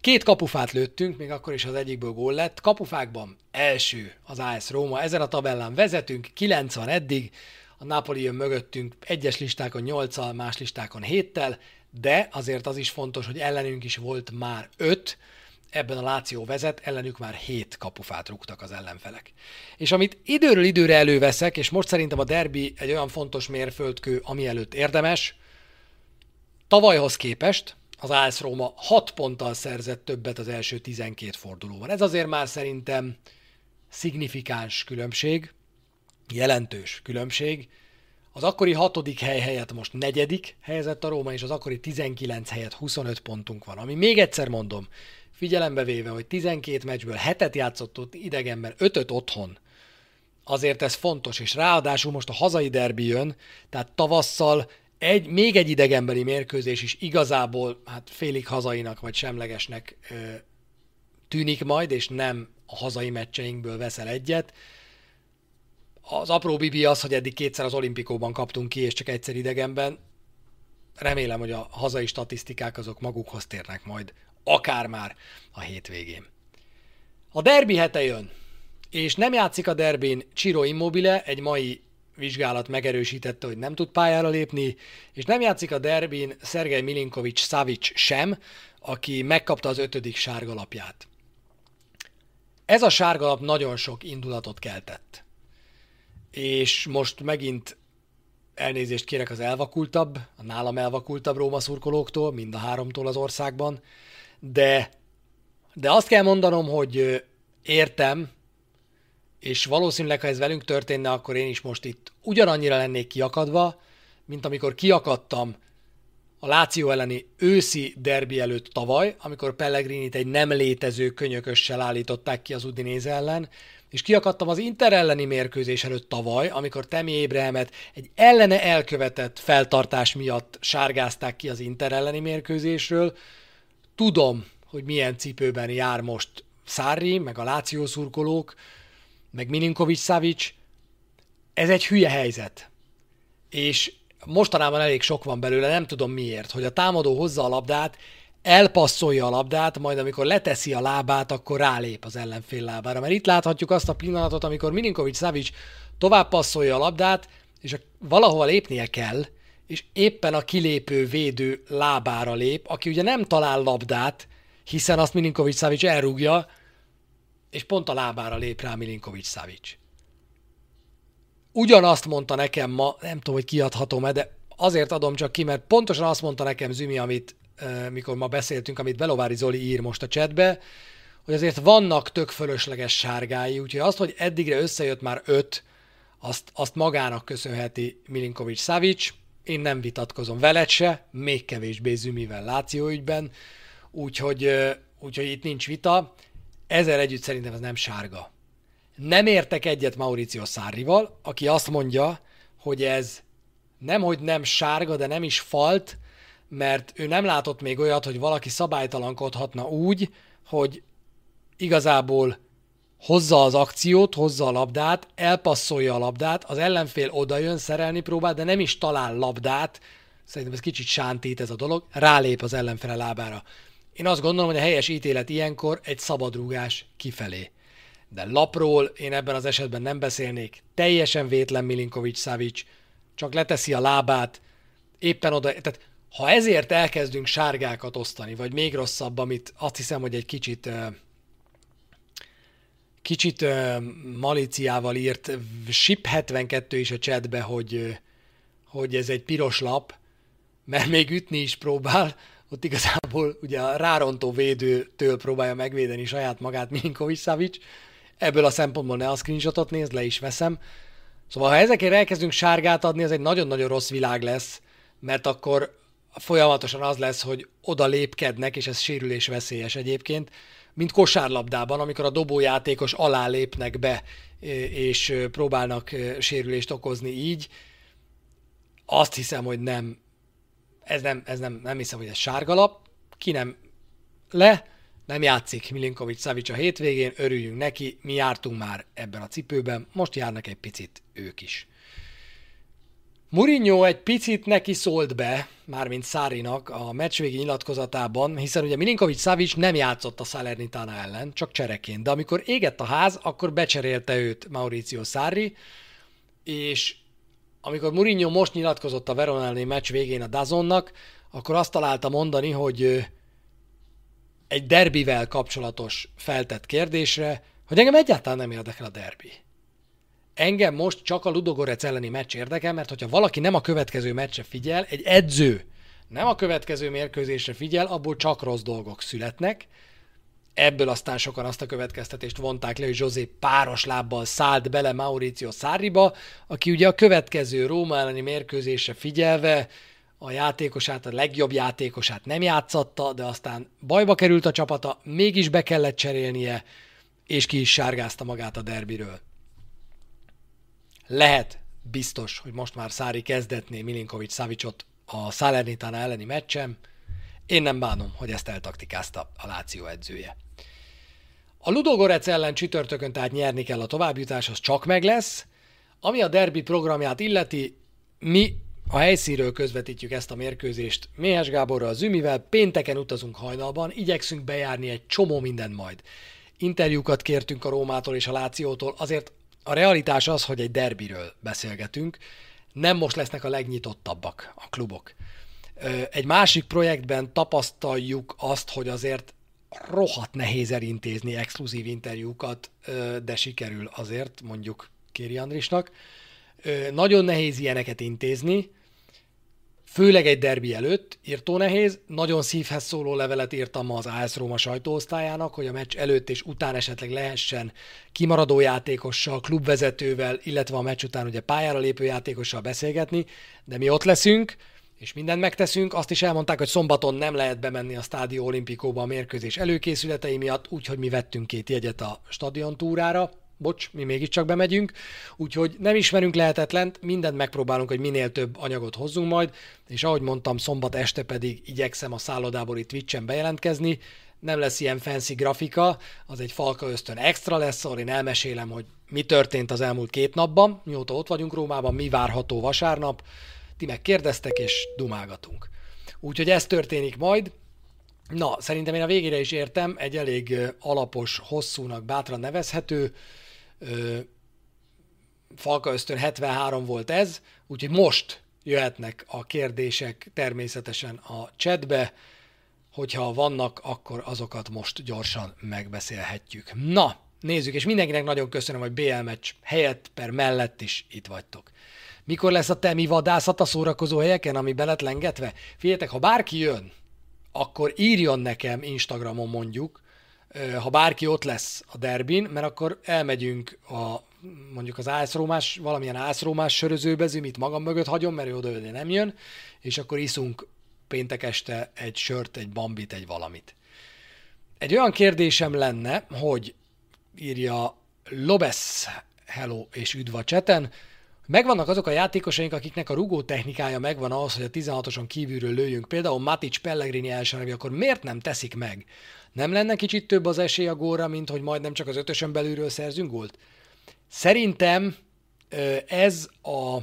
Két kapufát lőttünk, még akkor is az egyikből gól lett. Kapufákban első az AS Róma, ezen a tabellán vezetünk, 90 eddig, a Napoli jön mögöttünk egyes listákon 8 más listákon 7-tel, de azért az is fontos, hogy ellenünk is volt már 5, ebben a Láció vezet, ellenük már 7 kapufát rúgtak az ellenfelek. És amit időről időre előveszek, és most szerintem a derbi egy olyan fontos mérföldkő, ami előtt érdemes, tavalyhoz képest az AS Róma 6 ponttal szerzett többet az első 12 fordulóban. Ez azért már szerintem szignifikáns különbség, jelentős különbség. Az akkori hatodik hely helyett most negyedik helyezett a Róma, és az akkori 19 helyett 25 pontunk van. Ami még egyszer mondom, figyelembe véve, hogy 12 meccsből hetet játszott ott idegenben, ötöt otthon, azért ez fontos, és ráadásul most a hazai derbi jön, tehát tavasszal egy, még egy idegenbeli mérkőzés is igazából hát félig hazainak vagy semlegesnek ö, tűnik majd, és nem a hazai meccseinkből veszel egyet. Az apró bibi az, hogy eddig kétszer az olimpikóban kaptunk ki, és csak egyszer idegenben. Remélem, hogy a hazai statisztikák azok magukhoz térnek majd, akár már a hétvégén. A derbi hete jön, és nem játszik a derbin Ciro Immobile, egy mai vizsgálat megerősítette, hogy nem tud pályára lépni, és nem játszik a derbin Szergej Milinkovics Savic sem, aki megkapta az ötödik sárgalapját. Ez a sárgalap nagyon sok indulatot keltett. És most megint elnézést kérek az elvakultabb, a nálam elvakultabb Róma szurkolóktól, mind a háromtól az országban, de, de azt kell mondanom, hogy értem, és valószínűleg, ha ez velünk történne, akkor én is most itt ugyanannyira lennék kiakadva, mint amikor kiakadtam a Láció elleni őszi derbi előtt tavaly, amikor Pellegrinit egy nem létező könyökössel állították ki az Udinéze ellen, és kiakadtam az Inter elleni mérkőzés előtt tavaly, amikor Temi Ébrehemet egy ellene elkövetett feltartás miatt sárgázták ki az Inter elleni mérkőzésről. Tudom, hogy milyen cipőben jár most Szárri, meg a Láció szurkolók, meg Milinkovic Savic, ez egy hülye helyzet. És mostanában elég sok van belőle, nem tudom miért, hogy a támadó hozza a labdát, elpasszolja a labdát, majd amikor leteszi a lábát, akkor rálép az ellenfél lábára. Mert itt láthatjuk azt a pillanatot, amikor Milinkovic Savic tovább passzolja a labdát, és valahol lépnie kell, és éppen a kilépő védő lábára lép, aki ugye nem talál labdát, hiszen azt Milinkovic Savic elrúgja, és pont a lábára lép rá Milinkovic Savic. Ugyanazt mondta nekem ma, nem tudom, hogy kiadhatom-e, de azért adom csak ki, mert pontosan azt mondta nekem Zümi, amit mikor ma beszéltünk, amit Belovári Zoli ír most a chatbe, hogy azért vannak tök fölösleges sárgái, úgyhogy azt, hogy eddigre összejött már öt, azt, azt magának köszönheti Milinkovic Savic, én nem vitatkozom veled se, még kevésbé Zümivel Láció ügyben, úgyhogy, úgyhogy itt nincs vita. Ezzel együtt szerintem ez nem sárga. Nem értek egyet Mauricio Szárrival, aki azt mondja, hogy ez nem, hogy nem sárga, de nem is falt, mert ő nem látott még olyat, hogy valaki szabálytalankodhatna úgy, hogy igazából hozza az akciót, hozza a labdát, elpasszolja a labdát, az ellenfél odajön, szerelni próbál, de nem is talál labdát, szerintem ez kicsit sántít ez a dolog, rálép az ellenfele lábára. Én azt gondolom, hogy a helyes ítélet ilyenkor egy szabadrúgás kifelé. De lapról én ebben az esetben nem beszélnék. Teljesen vétlen Milinkovic Savic, csak leteszi a lábát, éppen oda, tehát ha ezért elkezdünk sárgákat osztani, vagy még rosszabb, amit azt hiszem, hogy egy kicsit kicsit maliciával írt Ship72 is a chatbe, hogy, hogy ez egy piros lap, mert még ütni is próbál, ott igazából ugye a rárontó védőtől próbálja megvédeni saját magát Milinkovic Savic. Ebből a szempontból ne a screenshotot nézd, le is veszem. Szóval ha ezekért elkezdünk sárgát adni, ez egy nagyon-nagyon rossz világ lesz, mert akkor folyamatosan az lesz, hogy oda lépkednek, és ez sérülés veszélyes egyébként, mint kosárlabdában, amikor a dobójátékos alá lépnek be, és próbálnak sérülést okozni így. Azt hiszem, hogy nem, ez nem, ez nem, nem hiszem, hogy ez sárgalap, ki nem le, nem játszik Milinkovic Savic a hétvégén, örüljünk neki, mi jártunk már ebben a cipőben, most járnak egy picit ők is. Mourinho egy picit neki szólt be, mármint Szárinak a meccsvégi nyilatkozatában, hiszen ugye Milinkovic Savic nem játszott a Salernitana ellen, csak csereként, de amikor égett a ház, akkor becserélte őt Mauricio Sarri, és amikor Mourinho most nyilatkozott a Verona meccs végén a Dazonnak, akkor azt találta mondani, hogy egy derbivel kapcsolatos feltett kérdésre, hogy engem egyáltalán nem érdekel a derbi. Engem most csak a Ludogorec elleni meccs érdekel, mert hogyha valaki nem a következő meccse figyel, egy edző nem a következő mérkőzésre figyel, abból csak rossz dolgok születnek. Ebből aztán sokan azt a következtetést vonták le, hogy José páros lábbal szállt bele Mauricio Sarriba, aki ugye a következő Róma elleni mérkőzésre figyelve a játékosát, a legjobb játékosát nem játszatta, de aztán bajba került a csapata, mégis be kellett cserélnie, és ki is sárgázta magát a derbiről. Lehet biztos, hogy most már Szári kezdetné Milinkovic Savicot a Salernitana elleni meccsem. Én nem bánom, hogy ezt eltaktikázta a Láció edzője. A Ludogorec ellen csütörtökön tehát nyerni kell a továbbjutás, az csak meg lesz. Ami a derbi programját illeti, mi a helyszínről közvetítjük ezt a mérkőzést Méhes Gáborral, Zümivel, pénteken utazunk hajnalban, igyekszünk bejárni egy csomó mindent majd. Interjúkat kértünk a Rómától és a Lációtól, azért a realitás az, hogy egy derbiről beszélgetünk, nem most lesznek a legnyitottabbak a klubok. Egy másik projektben tapasztaljuk azt, hogy azért rohadt nehéz elintézni exkluzív interjúkat, de sikerül azért, mondjuk Kéri Andrisnak. Nagyon nehéz ilyeneket intézni, főleg egy derbi előtt, írtó nehéz, nagyon szívhez szóló levelet írtam ma az AS Róma sajtóosztályának, hogy a meccs előtt és után esetleg lehessen kimaradó játékossal, klubvezetővel, illetve a meccs után ugye pályára lépő játékossal beszélgetni, de mi ott leszünk, és mindent megteszünk. Azt is elmondták, hogy szombaton nem lehet bemenni a Stádió Olimpikóba a mérkőzés előkészületei miatt, úgyhogy mi vettünk két jegyet a stadion túrára, bocs, mi mégiscsak bemegyünk, úgyhogy nem ismerünk lehetetlent, mindent megpróbálunk, hogy minél több anyagot hozzunk majd, és ahogy mondtam, szombat este pedig igyekszem a szállodából itt Twitch-en bejelentkezni, nem lesz ilyen fancy grafika, az egy Falka ösztön extra lesz, ahol én elmesélem, hogy mi történt az elmúlt két napban, mióta ott vagyunk Rómában, mi várható vasárnap, ti meg kérdeztek és dumálgatunk. Úgyhogy ez történik majd, Na, szerintem én a végére is értem, egy elég alapos, hosszúnak, bátran nevezhető, Falka ösztön 73 volt ez, úgyhogy most jöhetnek a kérdések természetesen a chatbe, hogyha vannak, akkor azokat most gyorsan megbeszélhetjük. Na, nézzük, és mindenkinek nagyon köszönöm, hogy BL meccs helyett per mellett is itt vagytok. Mikor lesz a temi vadászat a szórakozó helyeken, ami belet lengetve? Figyeljetek, ha bárki jön, akkor írjon nekem Instagramon mondjuk, ha bárki ott lesz a derbin, mert akkor elmegyünk a mondjuk az ászrómás, valamilyen ászrómás sörözőbe, zümit magam mögött hagyom, mert ő oda nem jön, és akkor iszunk péntek este egy sört, egy bambit, egy valamit. Egy olyan kérdésem lenne, hogy írja Lobesz, hello és üdv a cseten, Megvannak azok a játékosaink, akiknek a rugó technikája megvan ahhoz, hogy a 16-oson kívülről lőjünk. Például Matic Pellegrini elsőre, akkor miért nem teszik meg? Nem lenne kicsit több az esély a gólra, mint hogy majdnem csak az ötösön belülről szerzünk gólt? Szerintem ez a,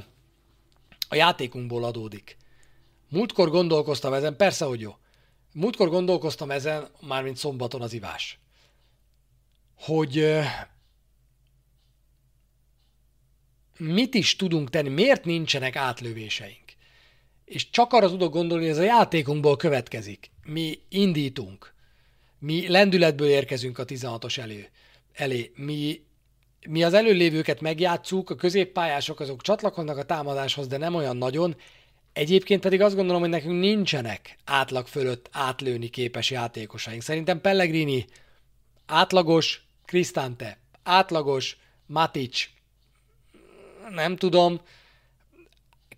a játékunkból adódik. Múltkor gondolkoztam ezen, persze, hogy jó. Múltkor gondolkoztam ezen, mármint szombaton az ivás. Hogy mit is tudunk tenni, miért nincsenek átlövéseink. És csak arra tudok gondolni, hogy ez a játékunkból következik. Mi indítunk, mi lendületből érkezünk a 16-os elő, elé, mi, mi az előlévőket megjátszuk, a középpályások azok csatlakoznak a támadáshoz, de nem olyan nagyon, Egyébként pedig azt gondolom, hogy nekünk nincsenek átlag fölött átlőni képes játékosaink. Szerintem Pellegrini átlagos, Krisztánte átlagos, Matic nem tudom,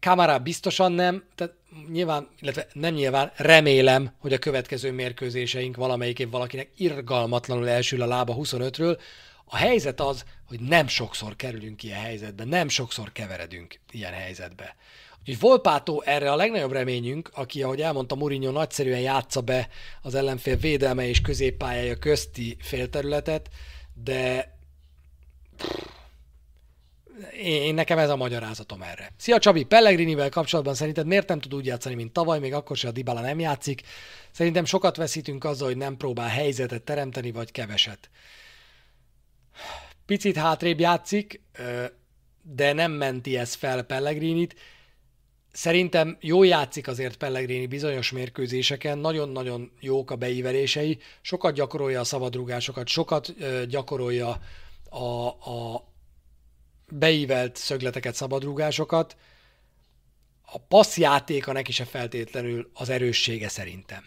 Kamara biztosan nem, tehát nyilván, illetve nem nyilván, remélem, hogy a következő mérkőzéseink valamelyik év valakinek irgalmatlanul elsül a lába 25-ről. A helyzet az, hogy nem sokszor kerülünk ilyen helyzetbe, nem sokszor keveredünk ilyen helyzetbe. Úgyhogy Volpátó erre a legnagyobb reményünk, aki, ahogy elmondta Mourinho, nagyszerűen játsza be az ellenfél védelme és középpályája közti félterületet, de én, nekem ez a magyarázatom erre. Szia Csabi, Pellegrinivel kapcsolatban szerinted miért nem tud úgy játszani, mint tavaly, még akkor sem a Dybala nem játszik? Szerintem sokat veszítünk azzal, hogy nem próbál helyzetet teremteni, vagy keveset. Picit hátrébb játszik, de nem menti ez fel Pellegrinit. Szerintem jó játszik azért Pellegrini bizonyos mérkőzéseken, nagyon-nagyon jók a beívelései, sokat gyakorolja a szabadrugásokat, sokat gyakorolja a, a beívelt szögleteket, szabadrugásokat. A passzjátéka neki se feltétlenül az erőssége szerintem.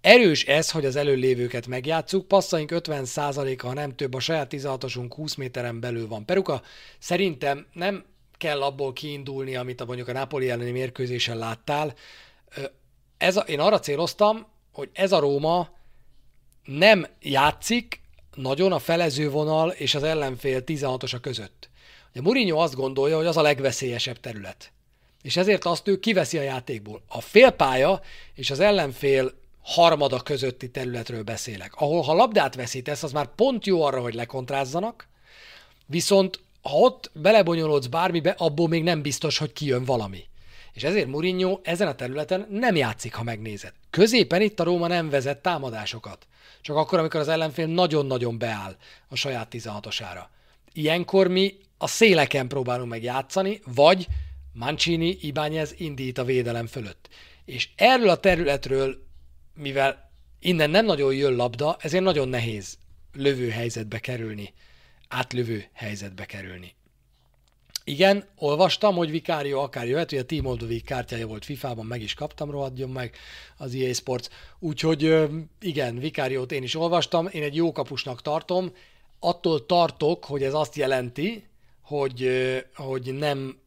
Erős ez, hogy az előlévőket megjátszuk, passzaink 50%-a, ha nem több, a saját 16-osunk 20 méteren belül van. Peruka, szerintem nem kell abból kiindulni, amit a mondjuk a Napoli elleni mérkőzésen láttál. Ez a, én arra céloztam, hogy ez a Róma nem játszik nagyon a felező vonal és az ellenfél 16-osa között. Ugye Mourinho azt gondolja, hogy az a legveszélyesebb terület. És ezért azt ő kiveszi a játékból. A félpálya és az ellenfél harmada közötti területről beszélek. Ahol ha labdát veszítesz, az már pont jó arra, hogy lekontrázzanak, viszont ha ott belebonyolódsz bármibe, abból még nem biztos, hogy kijön valami. És ezért Mourinho ezen a területen nem játszik, ha megnézed. Középen itt a Róma nem vezet támadásokat. Csak akkor, amikor az ellenfél nagyon-nagyon beáll a saját 16-osára. Ilyenkor mi a széleken próbálunk meg játszani, vagy Mancini, Ibányez indít a védelem fölött. És erről a területről, mivel innen nem nagyon jön labda, ezért nagyon nehéz lövő helyzetbe kerülni átlövő helyzetbe kerülni. Igen, olvastam, hogy Vikárió akár jöhet, hogy a Team Oldovik kártyája volt FIFA-ban, meg is kaptam, rohadjon meg az EA Sports. Úgyhogy igen, Vikáriót én is olvastam, én egy jó kapusnak tartom, attól tartok, hogy ez azt jelenti, hogy, hogy nem,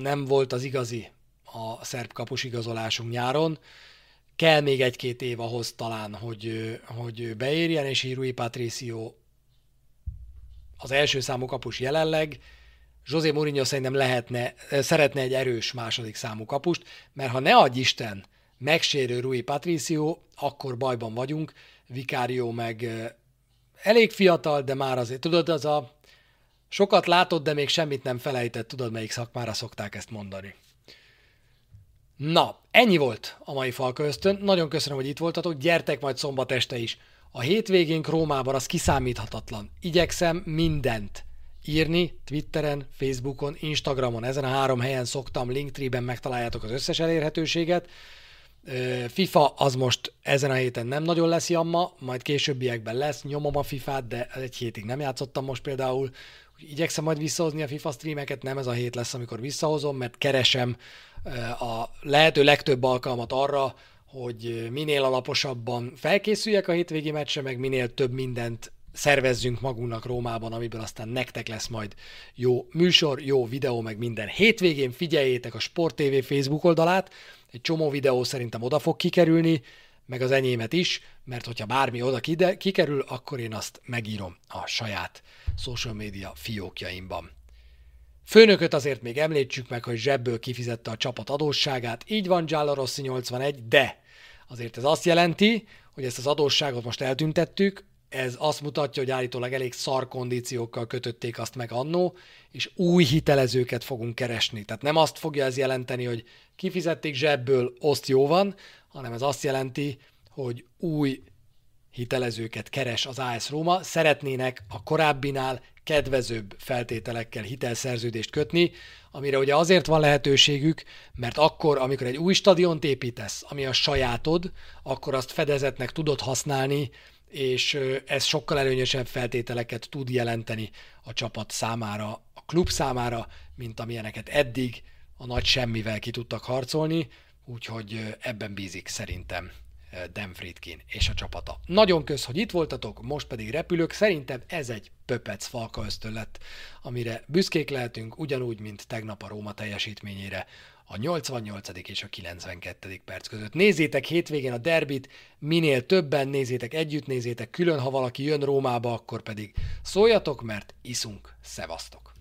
nem volt az igazi a szerb kapus igazolásunk nyáron. Kell még egy-két év ahhoz talán, hogy, hogy beérjen, és Rui Patricio az első számú kapus jelenleg, José Mourinho szerintem lehetne, szeretne egy erős második számú kapust, mert ha ne adj Isten, megsérő Rui Patricio, akkor bajban vagyunk, Vicario meg elég fiatal, de már azért, tudod, az a sokat látott, de még semmit nem felejtett, tudod, melyik szakmára szokták ezt mondani. Na, ennyi volt a mai Falka Ösztön. Nagyon köszönöm, hogy itt voltatok. Gyertek majd szombat este is. A hétvégén Rómában az kiszámíthatatlan. Igyekszem mindent írni Twitteren, Facebookon, Instagramon. Ezen a három helyen szoktam, Linktree-ben megtaláljátok az összes elérhetőséget. FIFA az most ezen a héten nem nagyon lesz jamma, majd későbbiekben lesz, nyomom a FIFA-t, de egy hétig nem játszottam most például. Igyekszem majd visszahozni a FIFA streameket, nem ez a hét lesz, amikor visszahozom, mert keresem a lehető legtöbb alkalmat arra, hogy minél alaposabban felkészüljek a hétvégi meccsre, meg minél több mindent szervezzünk magunknak Rómában, amiből aztán nektek lesz majd jó műsor, jó videó, meg minden. Hétvégén figyeljétek a Sport TV Facebook oldalát, egy csomó videó szerintem oda fog kikerülni, meg az enyémet is, mert hogyha bármi oda kikerül, akkor én azt megírom a saját social media fiókjaimban. Főnököt azért még említsük meg, hogy zsebből kifizette a csapat adósságát, így van Giallo Rossi 81, de azért ez azt jelenti, hogy ezt az adósságot most eltüntettük, ez azt mutatja, hogy állítólag elég szar kondíciókkal kötötték azt meg annó, és új hitelezőket fogunk keresni. Tehát nem azt fogja ez jelenteni, hogy kifizették zsebből, oszt jó van, hanem ez azt jelenti, hogy új hitelezőket keres az AS Róma, szeretnének a korábbinál kedvezőbb feltételekkel hitelszerződést kötni, amire ugye azért van lehetőségük, mert akkor, amikor egy új stadiont építesz, ami a sajátod, akkor azt fedezetnek tudod használni, és ez sokkal előnyösebb feltételeket tud jelenteni a csapat számára, a klub számára, mint amilyeneket eddig a nagy semmivel ki tudtak harcolni, úgyhogy ebben bízik szerintem Dan Friedkin és a csapata. Nagyon kösz, hogy itt voltatok, most pedig repülök. Szerintem ez egy pöpec falka ösztön lett, amire büszkék lehetünk, ugyanúgy, mint tegnap a Róma teljesítményére a 88. és a 92. perc között. Nézzétek hétvégén a derbit, minél többen nézzétek együtt, nézzétek külön, ha valaki jön Rómába, akkor pedig szóljatok, mert iszunk, szevasztok!